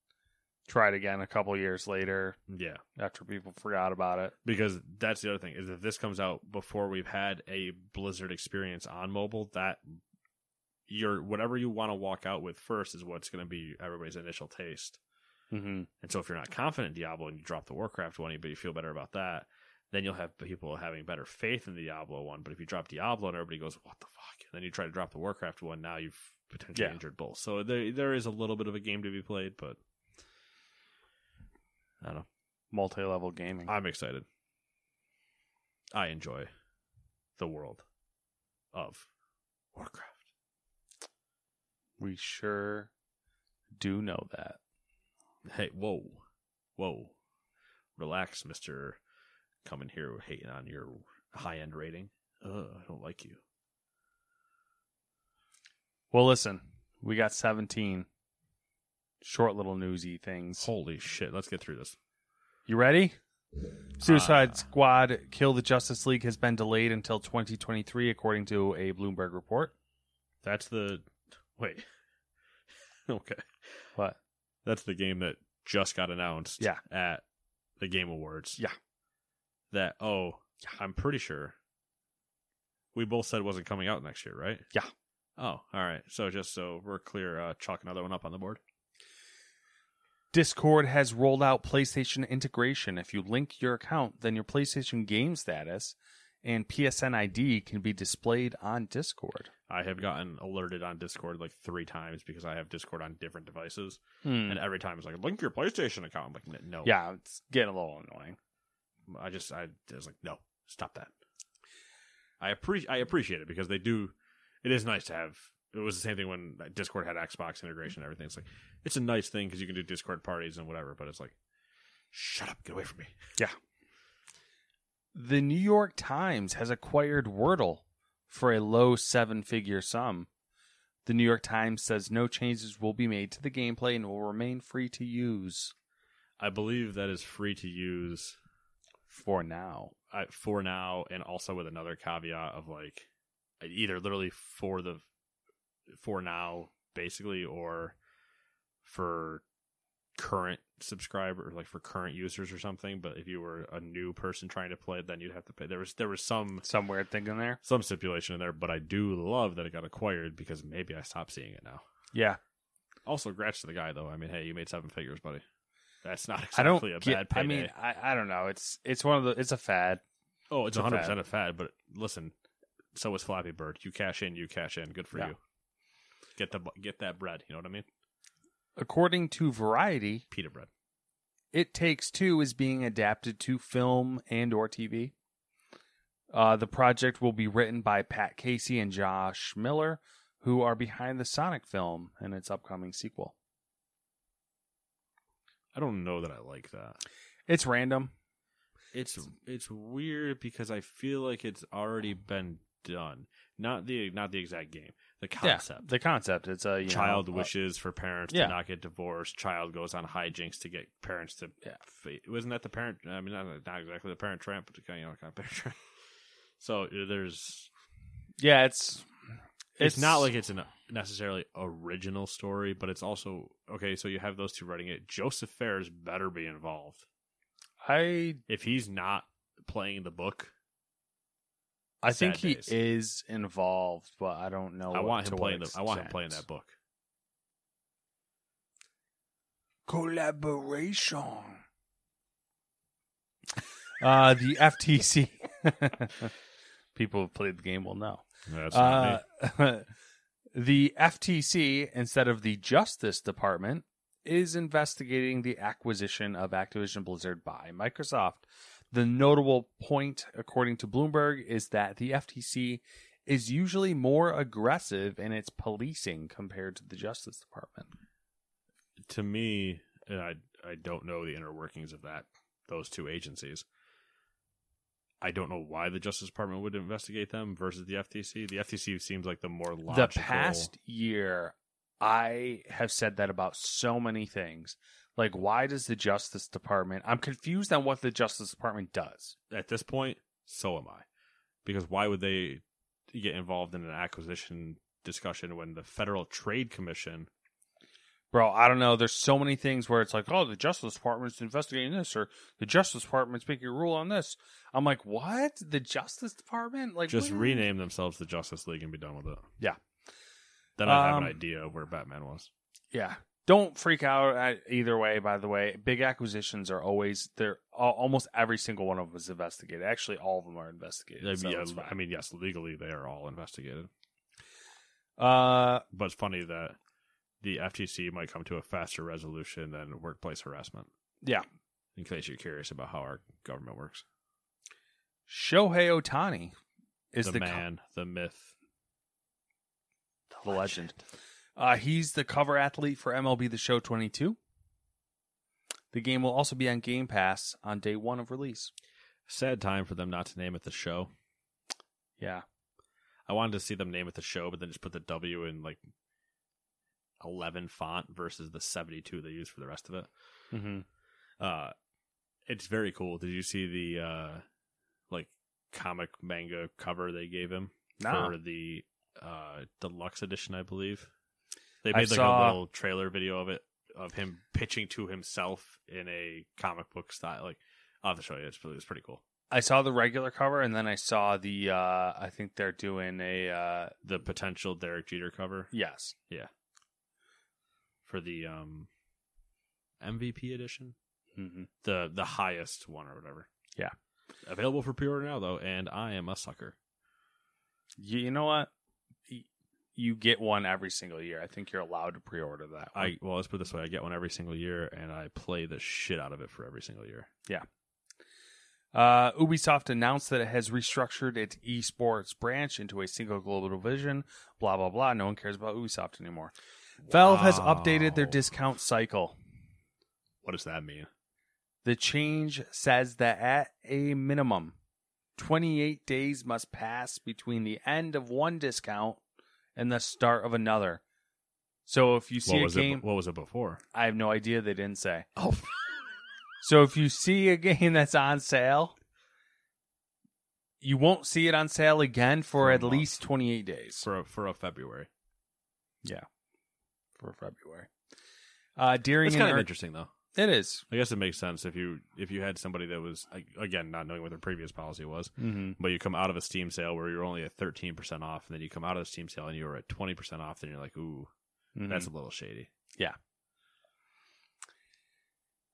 tried again a couple years later Yeah, after people forgot about it. because that's the other thing is if this comes out before we've had a Blizzard experience on mobile, that your whatever you want to walk out with first is what's going to be everybody's initial taste. Mm-hmm. And so if you're not confident in Diablo and you drop the Warcraft one, but you feel better about that, then you'll have people having better faith in the Diablo one. But if you drop Diablo and everybody goes, "What the fuck?" and then you try to drop the Warcraft one, now you've potentially Yeah. injured both. So there there is a little bit of a game to be played, but I don't know. Multi-level gaming. I'm excited. I enjoy the world of Warcraft. we sure do know that. Hey, whoa, whoa, relax, Mister. Coming here hating on your high end rating. Ugh, I don't like you. Well, listen, we got 17 short little newsy things. Holy shit! Let's get through this. You ready? Suicide Ah. Squad Kill the Justice League has been delayed until 2023, according to a Bloomberg report. That's the wait. okay, What? that's the game that just got announced. Yeah. at the Game Awards. Yeah. That oh, I'm pretty sure. We both said it wasn't coming out next year, right? Yeah. Oh, all right. So just so we're clear, uh, chalk another one up on the board. Discord has rolled out PlayStation integration. If you link your account, then your PlayStation game status and PSN ID can be displayed on Discord. I have gotten alerted on Discord like three times because I have Discord on different devices, Hmm. and every time it's like link your PlayStation account. I'm like, "N- no, Yeah, it's getting a little annoying. I just I was like, no, stop that. I appreciate I appreciate it because they do. It is nice to have. It was the same thing when Discord had Xbox integration and everything. It's like it's a nice thing because you can do Discord parties and whatever. But it's like, shut up, get away from me. Yeah. The New York Times has acquired Wordle for a low seven figure sum. The New York Times says no changes will be made to the gameplay and will remain free to use I believe that is free to use for now. uh, for now, and also with another caveat of like either literally for the for now basically, or for current subscriber, like for current users or something. But if you were a new person trying to play it, then you'd have to pay. There was there was some Some weird thing in there. some stipulation in there, but I do love that it got acquired because maybe I stopped seeing it now. Yeah. Also, grats to the guy though. I mean, hey, you made seven figures, buddy. That's not I don't exactly a get, bad I mean, I, I don't know. It's it's one of the it's a fad. oh, it's it's 100 percent fad. a fad. But listen, so is Flappy Bird. You cash in, you cash in. Good for Yeah. you. Get the get that bread. You know what I mean? According to Variety, Pita bread. It Takes Two is being adapted to film and or TV. Uh, the project will be written by Pat Casey and Josh Miller, who are behind the Sonic film and its upcoming sequel. I don't know that I like that. It's random. It's it's weird because I feel like it's already been done. Not the not the exact game. The concept. Yeah, the concept. It's a you child know, uh, wishes for parents yeah. to not get divorced. Child goes on hijinks to get parents to. Yeah. wasn't that the parent? I mean, not, not exactly the parent tramp, but kind of, you know, kind of parent trap. So uh, there's. yeah, it's It's, not like it's a necessarily original story, but it's also okay. So you have those two writing it. Joseph Fares better be involved. I If he's not playing the book, I think he days. is involved, but I don't know. I what- want to him what playing. The, I want him playing that book. collaboration. Uh, the FTC. People who played the game will know. That's not me. Uh, The FTC, instead of the Justice Department, is investigating the acquisition of Activision Blizzard by Microsoft. The notable point, according to Bloomberg, is that the FTC is usually more aggressive in its policing compared to the Justice Department. To me, and I I don't know the inner workings of that those two agencies. I don't know why the Justice Department would investigate them versus the FTC. The FTC seems like the more logical. The past year, I have said that about so many things. Like, why does the Justice Department? I'm confused on what the Justice Department does. at this point, so am I. Because why would they get involved in an acquisition discussion when the Federal Trade Commission Bro, I don't know. There's so many things where it's like, oh, the Justice Department's investigating this, or the Justice Department's making a rule on this. I'm like, what? The Justice Department? Like, just what? rename themselves the Justice League and be done with it? Yeah. Then I have Um, an idea of where Batman was. Yeah. Don't freak out either way, by the way. Big acquisitions are always, they're almost every single one of them is investigated. Actually, all of them are investigated. I so mean, yeah. I mean, yes, legally they are all investigated. uh, But it's funny that the FTC might come to a faster resolution than workplace harassment. yeah. In case you're curious about how our government works, Shohei Ohtani is the, the, co- man, the myth, the legend. Uh, he's the cover athlete for MLB The Show 22. The game will also be on Game Pass on day one of release. Sad time for them not to name it the show. Yeah. I wanted to see them name it the show, but then just put the W in like eleven font versus the seventy two they use for the rest of it. Mm-hmm. Uh, it's very cool. Did you see the uh, like comic manga cover they gave him No. for the uh deluxe edition? I believe they I made like saw- a little trailer video of it of him pitching to himself in a comic book style. Like I'll have to show you. It's pretty, it's pretty cool. I saw the regular cover and then I saw the, uh, I think they're doing a, uh, The potential Derek Jeter cover yes. For the um MVP edition. Mm-hmm. the the highest one or whatever. Yeah. Available for pre-order now though, and I am a sucker. You, you know what? You get one every single year. I think you're allowed to pre-order that. one. I well, let's put it this way: I get one every single year, and I play the shit out of it for every single year. Yeah. Uh, Ubisoft announced that it has restructured its esports branch into a single global division. Blah blah blah. No one cares about Ubisoft anymore. Valve has updated their discount cycle. What does that mean? The change says that at a minimum, 28 days must pass between the end of one discount and the start of another. So if you see what a was game, it? What was it before? I have no idea. They didn't say. Oh, So if you see a game that's on sale, you won't see it on sale again for, For a at month. least 28 days. for a, for a February. yeah. For February. Uh, during It's kind of ear- interesting though. It is. I guess it makes sense if you if you had somebody that was again not knowing what their previous policy was, Mm-hmm. but you come out of a Steam sale where you're only at thirteen percent off, and then you come out of the Steam sale and you're at twenty percent off, then you're like, ooh, Mm-hmm. that's a little shady. Yeah.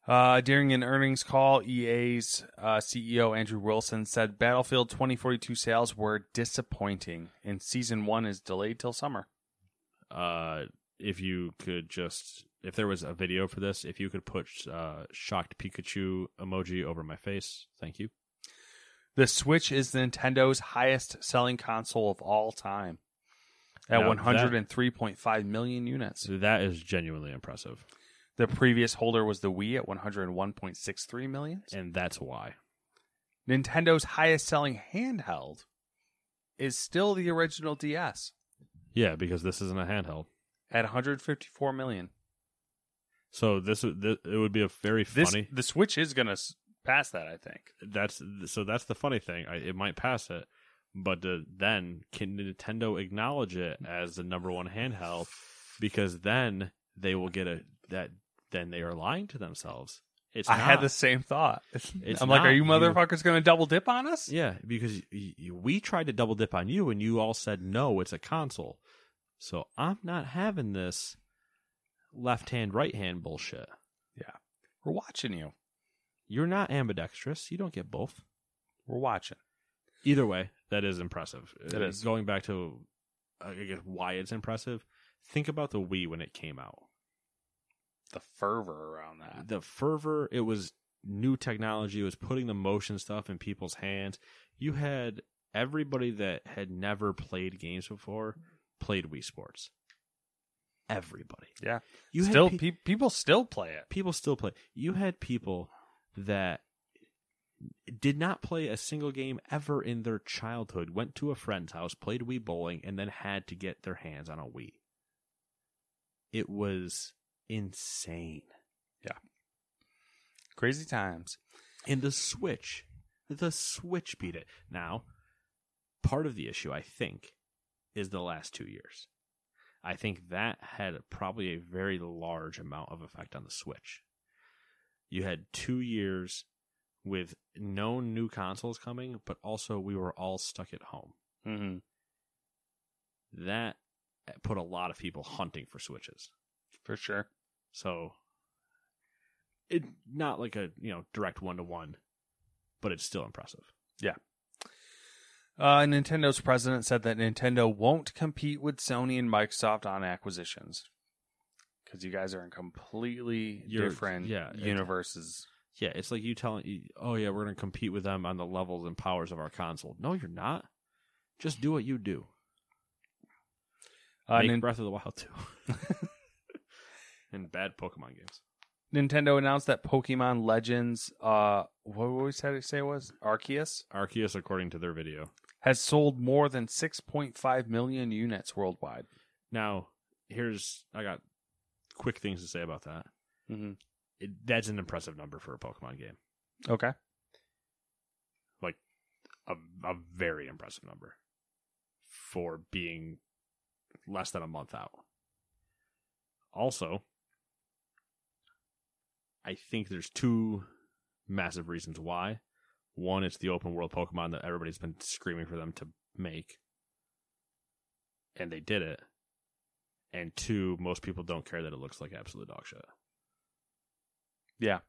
Uh, during an earnings call, EA's uh, CEO Andrew Wilson said Battlefield 2042 sales were disappointing, and Season 1 is delayed till summer. uh, if you could just if there was a video for this, if you could put uh, shocked Pikachu emoji over my face, thank you. The Switch is Nintendo's highest selling console of all time at Now, 103.5 million units. That is genuinely impressive, The previous holder was the Wii at 101.63 million. and that's why. Nintendo's highest selling handheld is still the original DS Yeah, because this isn't a handheld. At 154 million. So this, would- this it would be a very This funny. the Switch is going to pass that, I think. That's so that's the funny thing. I, it might pass it, but uh, then can Nintendo acknowledge it as the number one handheld? Because then they will get a that. Then they are lying to themselves. It's I had the same thought. It's I'm like, are you You- motherfuckers going to double dip on us? Yeah, because y- y- we tried to double dip on you, and you all said no, it's a console. So I'm not having this left hand, right hand bullshit. Yeah. We're watching you. You're not ambidextrous. You don't get both. We're watching. Either way, that is impressive. It Uh, is. Going back to I guess why it's impressive. Think about the Wii when it came out. The fervor around that. The fervor, it was new technology, it was putting the motion stuff in people's hands. You had everybody that had never played games before played Wii Sports. Everybody. Yeah. You still, pe- pe- people still play it. people still play. You had people that did not play a single game ever in their childhood, went to a friend's house, played Wii bowling, and then had to get their hands on a Wii. It was insane. Yeah. Crazy times. And the Switch, the Switch beat it. Now, part of the issue, I think, is the last two years. I think that had probably a very large amount of effect on the Switch. You had two years with no new consoles coming, but also we were all stuck at home. Mm-hmm. That put a lot of people hunting for Switches. For sure. So, it not like a you know direct one to one, but it's still impressive. Uh, Nintendo's president said that Nintendo won't compete with Sony and Microsoft on acquisitions because you guys are in completely You're- different yeah, it- universes. Yeah, it's like you telling, oh yeah, we're going to compete with them on the levels and powers of our console. No, you're not. Just do what you do. Uh, Make Nin- Breath of the Wild too. and bad Pokemon games. Nintendo announced that Pokemon Legends, uh, what did we say say it was Arceus, Arceus, according to their video. Has sold more than 6.5 million units worldwide. Now, here's I got quick things to say about that. Mm-hmm. It, that's an impressive number for a Pokemon game. Okay. Like a a very impressive number for being less than a month out. Also, I think there's two massive reasons why. One, it's the open world Pokemon that everybody's been screaming for them to make. And they did it. And two, most people don't care that it looks like absolute dog shit. Yeah.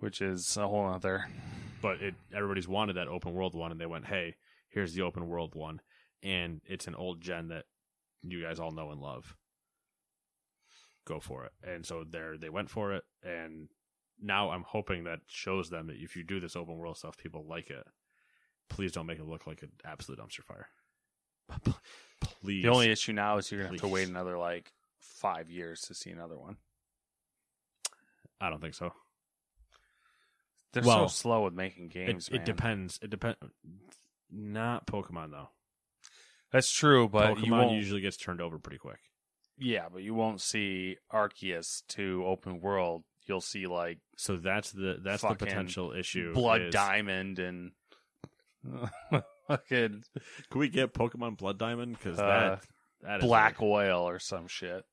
Which is a whole other. But it everybody's wanted that open world one and they went, Hey, here's the open world one and it's an old gen that you guys all know and love. Go for it. And so there they went for it and now I'm hoping that shows them that if you do this open world stuff, people like it. Please don't make it look like an absolute dumpster fire. Please. The only issue now is you're going to have to wait another like five years to see another one. I don't think so. They're Well, so slow with making games. it, it depends. It depends. Not Pokemon though. That's true, but Pokemon usually gets turned over pretty quick. Yeah, but you won't see Arceus to open world. You'll see like So that's the that's the potential issue. Blood is- Diamond and fucking Can we get Pokemon Blood Diamond? Because Uh, that that is Black like- Oil or some shit.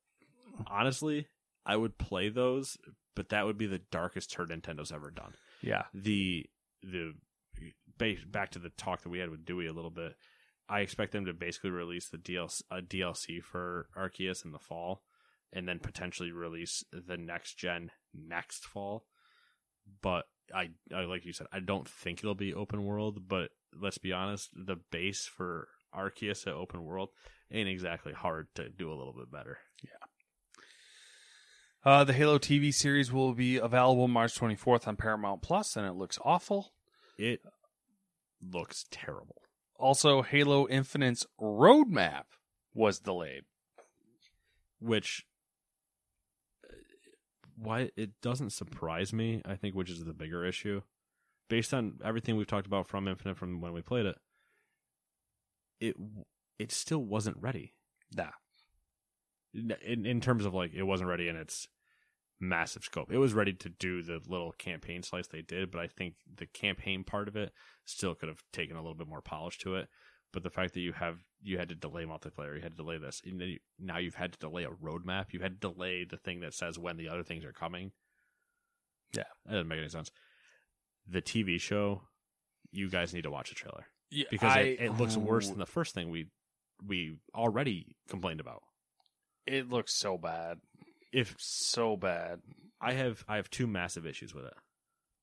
honestly, I would play those, but that would be the darkest turd Nintendo's ever done. Yeah. The the ba- back to the talk that we had with Dewey a little bit. I expect them to basically release the DLC a DLC for Arceus in the fall, and then potentially release the next gen next fall. But I, I like you said, I don't think it'll be open world. But let's be honest, the base for Arceus at open world ain't exactly hard to do a little bit better. Yeah. Uh, the Halo TV series will be available March 24th on Paramount Plus, and it looks awful. It looks terrible. Also, Halo Infinite's roadmap was delayed. which why it doesn't surprise me i think which is the bigger issue. Based on everything we've talked about from infinite from when we played it it it still wasn't ready. Nah. in, in terms of like it wasn't ready in its massive scope. It was ready to do the little campaign slice they did but i think the campaign part of it still could have taken a little bit more polish to it but the fact that you have you had to delay multiplayer, you had to delay this, and then you, now you've had to delay a roadmap. You had to delay the thing that says when the other things are coming. Yeah. that doesn't make any sense. The TV show, you guys need to watch the trailer Yeah, because I- it, it looks worse than the first thing we we already complained about. It looks so bad. If So bad. I have I have two massive issues with it.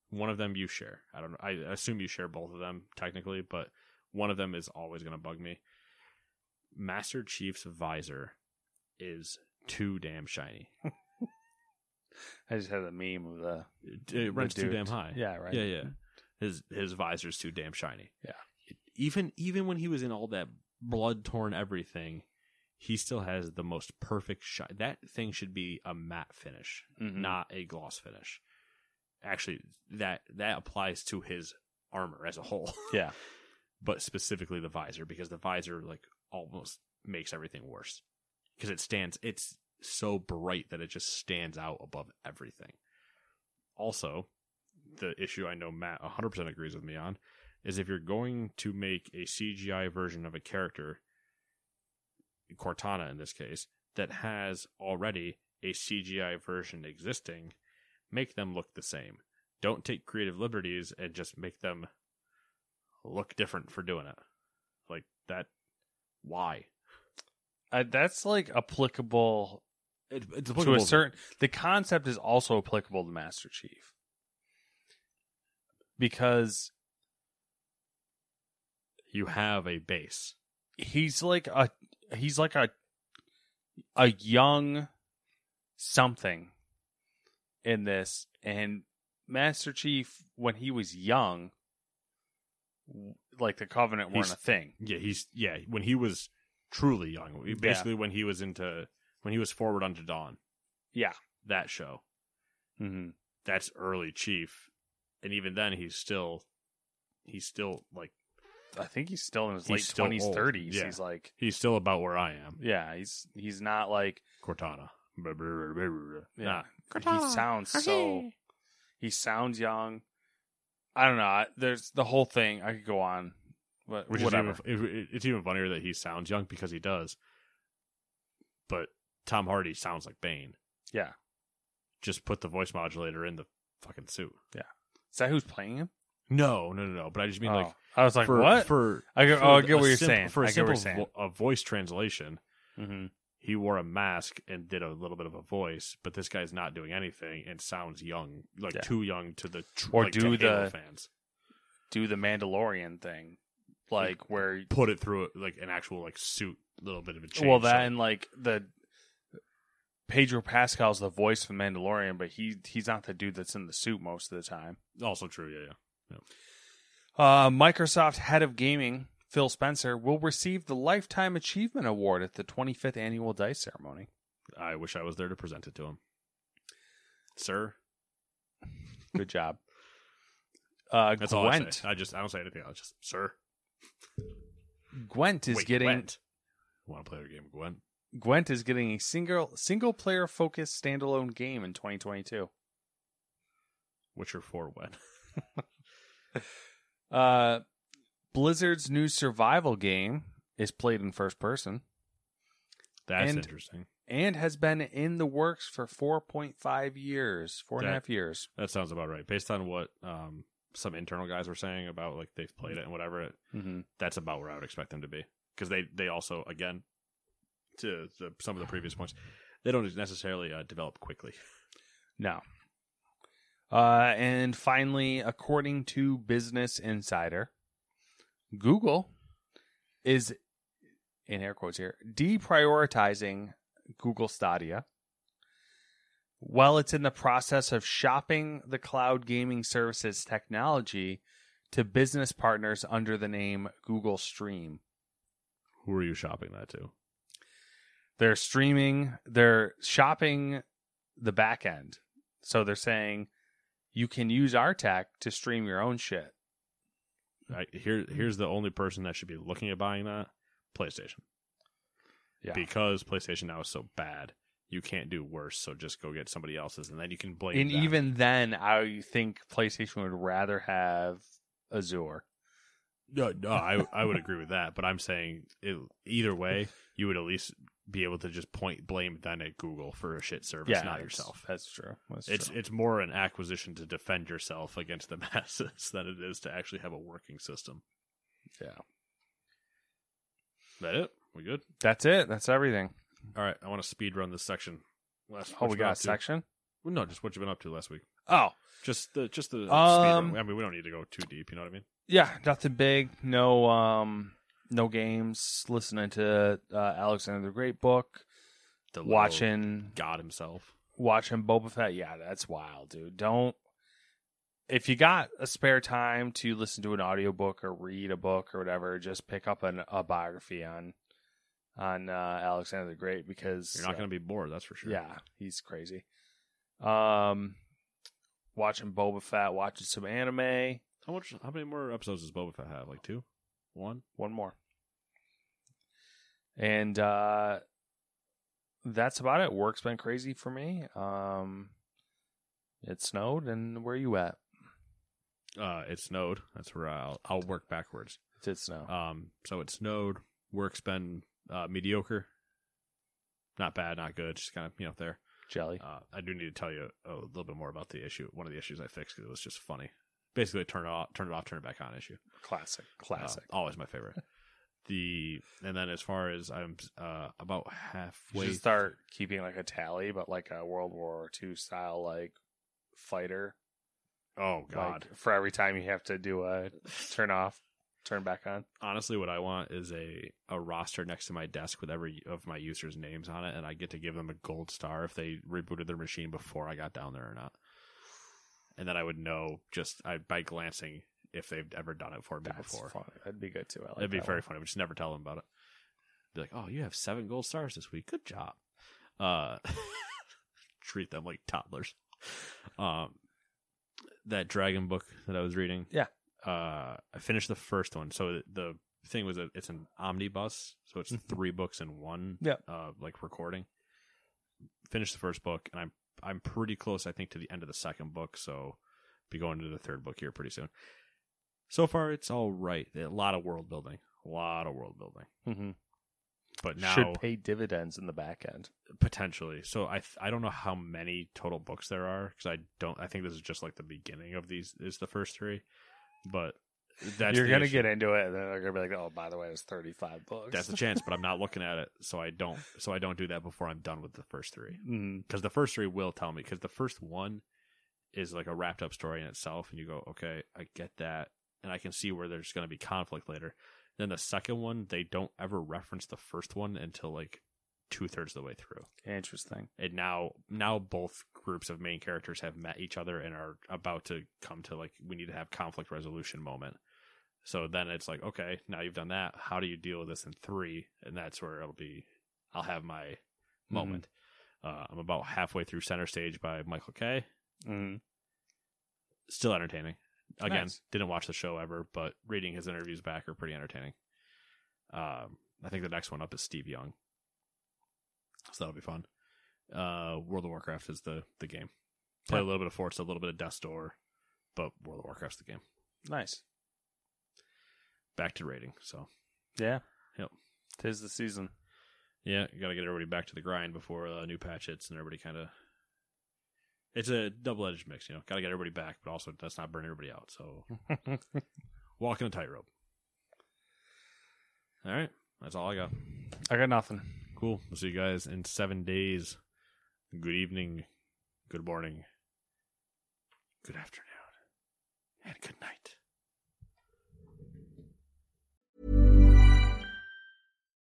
One of them you share. I don't know. I assume you share both of them technically, but one of them is always going to bug me. Master Chief's visor is too damn shiny. I just had a meme of the It, it runs too damn high. Yeah, right. Yeah, yeah. His his visor's too damn shiny. Yeah. Even even when he was in all that blood torn everything, he still has the most perfect shine. That thing should be a matte finish, Mhm. not a gloss finish. Actually, that that applies to his armor as a whole. Yeah. but specifically the visor because the visor like almost makes everything worse. Because it stands it's so bright that it just stands out above everything. Also the issue i know matt 100% agrees with me on is if you're going to make a cgi version of a character cortana in this case that has already a cgi version existing make them look the same. Don't take creative liberties and just make them look different for doing it. Like that. Why? Uh, that's like applicable It, it's to a certain. The concept is also applicable to Master Chief because You have a base. he's like a he's like a a young something in this and Master Chief when he was young w- like the covenant weren't He's- a thing Yeah, he's yeah. When he was truly young, basically when he was into when he was forward unto dawn. Yeah. that show. mm-hmm. That's early Chief, and even then, he's still he's still like I think he's still in his late twenties, thirties. Yeah. He's like, he's still about where I am. yeah, he's he's not like Cortana. yeah. Nah. He sounds so. He sounds young. I don't know. There's the whole thing. I could go on, but Which whatever. is even, it's even funnier that he sounds young because he does. But Tom Hardy sounds like Bane. yeah. Just put the voice modulator in the fucking suit. Yeah. Is that who's playing him? No, no, no, no. But I just mean like Oh. I was like, for, what? For I get- for oh, I get what you're saying. For a I get what you're simple saying. vo- a voice translation, mm-hmm. He wore a mask and did a little bit of a voice, but this guy's not doing anything and sounds young, like Yeah. too young to the tr- Or like, to do Halo the- fans. Do the Mandalorian thing, like where Put it through like an actual like suit, little bit of a change. well that so- and like the Pedro Pascal's the voice for Mandalorian, but he he's not the dude that's in the suit most of the time. also true. Yeah, yeah. Uh, Microsoft head of gaming Phil Spencer will receive the Lifetime Achievement Award at the 25th annual Dice ceremony. I wish I was there to present it to him, sir. Good job. Uh, That's all I say. I just I don't say anything. else. just sir. Gwent is Wait, getting Gwent. Want to play a game, of Gwen? Gwent is getting a single single player focused standalone game in 2022. Witcher Four, when? Uh, Blizzard's new survival game is played in first person That's And- interesting. and has been in the works for 4.5 years, four and a half years. That sounds about right. Based on what um, some internal guys were saying about like they've played it and whatever, it, Mm-hmm. that's about where I would expect them to be. Because they they also again to the, some of the previous points, they don't necessarily uh, develop quickly. No. Uh, and finally, according to Business Insider, Google is, in air quotes here, deprioritizing Google Stadia while it's in the process of shopping the cloud gaming services technology to business partners under the name Google Stream. Who are you shopping that to? They're streaming, they're shopping the back end. So they're saying you can use our tech to stream your own shit. I, here here's the only person that should be looking at buying that PlayStation. Yeah. Because PlayStation now is so bad, you can't do worse. So just go get somebody else's, and then you can blame. and them. even then, I think PlayStation would rather have Azure. No, no, I I would agree with that, but I'm saying it, either way, you would at least be able to just point blame then at Google for a shit service, not yourself. That's true. That's It's true. it's more an acquisition to defend yourself against the masses than it is to actually have a working system. yeah. That it? We good? That's it. That's everything. All right, I want to speed run this section. Last, Oh, we got a section. Well, no, just what you've been up to last week. Oh, Just the just the Um. I mean, we don't need to go too deep. You know what I mean? yeah. Nothing big. No. Um. No games, listening to uh, Alexander the Great book, The watching God himself. watching Boba Fett. Yeah, that's wild, dude. Don't if you got a spare time to listen to an audiobook or read a book or whatever, just pick up an, a biography on on uh, Alexander the Great because You're not uh, going to be bored, that's for sure. Yeah, he's crazy. Um, watching Boba Fett, watching some anime. How much? How many more episodes does Boba Fett have? Like two, one? One more, and uh, that's about it. Work's been crazy for me. Um, it snowed, and where you at? Uh, it snowed. That's where I'll I'll work backwards. It did snow. Um, so it snowed. Work's been uh, mediocre. Not bad, not good. Just kind of you know there. Jelly. Uh, I do need to tell you a little bit more about the issue. One of the issues I fixed because it was just funny. Basically, turn it off, turn it off, turn it back on issue. Classic. Uh, Classic. always my favorite. the and then as far as I'm uh, about halfway. start keeping like a tally, but like a World War II style like fighter. oh God! Like, for every time you have to do a turn off, turn back on. honestly, what I want is a a roster next to my desk with every of my users' names on it, and I get to give them a gold star if they rebooted their machine before I got down there or not. And then I would know just I, by glancing if they've ever done it for me That's before. fun. That'd be good too. I like It'd be very one. funny. We just never tell them about it. Be like, oh, you have seven gold stars this week. Good job. Uh, treat them like toddlers. Um, that dragon book that I was reading. Yeah. Uh, I finished the first one. So the thing was that it's an omnibus, so it's three books in one. Yep. Uh, like recording. Finished the first book, and I'm I'm pretty close. I think to the end of the second book. So be going to the third book here pretty soon. So far, it's all right. A lot of world building. A lot of world building. Mhm. But now Should pay dividends in the back end. potentially. So I th- I don't know how many total books there are because I don't. I think this is just like the beginning of these. Is the first three, but that's You're the gonna issue. get into it, and then they're gonna be like, "Oh, by the way, it's 35 books." That's a chance, but I'm not looking at it, so I don't. So I don't do that before I'm done with the first three mm-hmm. because the first three will tell me because the first one is like a wrapped up story in itself, and you go, okay, I get that, and I can see where there's going to be conflict later. Then the second one, they don't ever reference the first one until like two thirds of the way through. Interesting. and now now both groups of main characters have met each other and are about to come to like we need to have conflict resolution moment so then it's like okay now you've done that. How do you deal with this in three? And that's where it'll be i'll have my moment. Uh, i'm about halfway through center stage by michael kay Mhm. still entertaining. Again Nice. didn't watch the show ever but reading his interviews back are pretty entertaining. Um, i think the next one up is steve young. So that'll be fun. Uh, world of warcraft is the the game. Play a little bit of forza a little bit of death door but world of warcraft's the game. Nice. Back to rating so Yeah. Yep. Tis the season. yeah you gotta get everybody back to the grind before a new patch hits and everybody kind of it's a double-edged mix you know gotta get everybody back but also let's not burn everybody out so walking a tightrope all right that's all i got I got nothing. Cool. We'll see you guys in seven days. Good evening, good morning, good afternoon, and good night.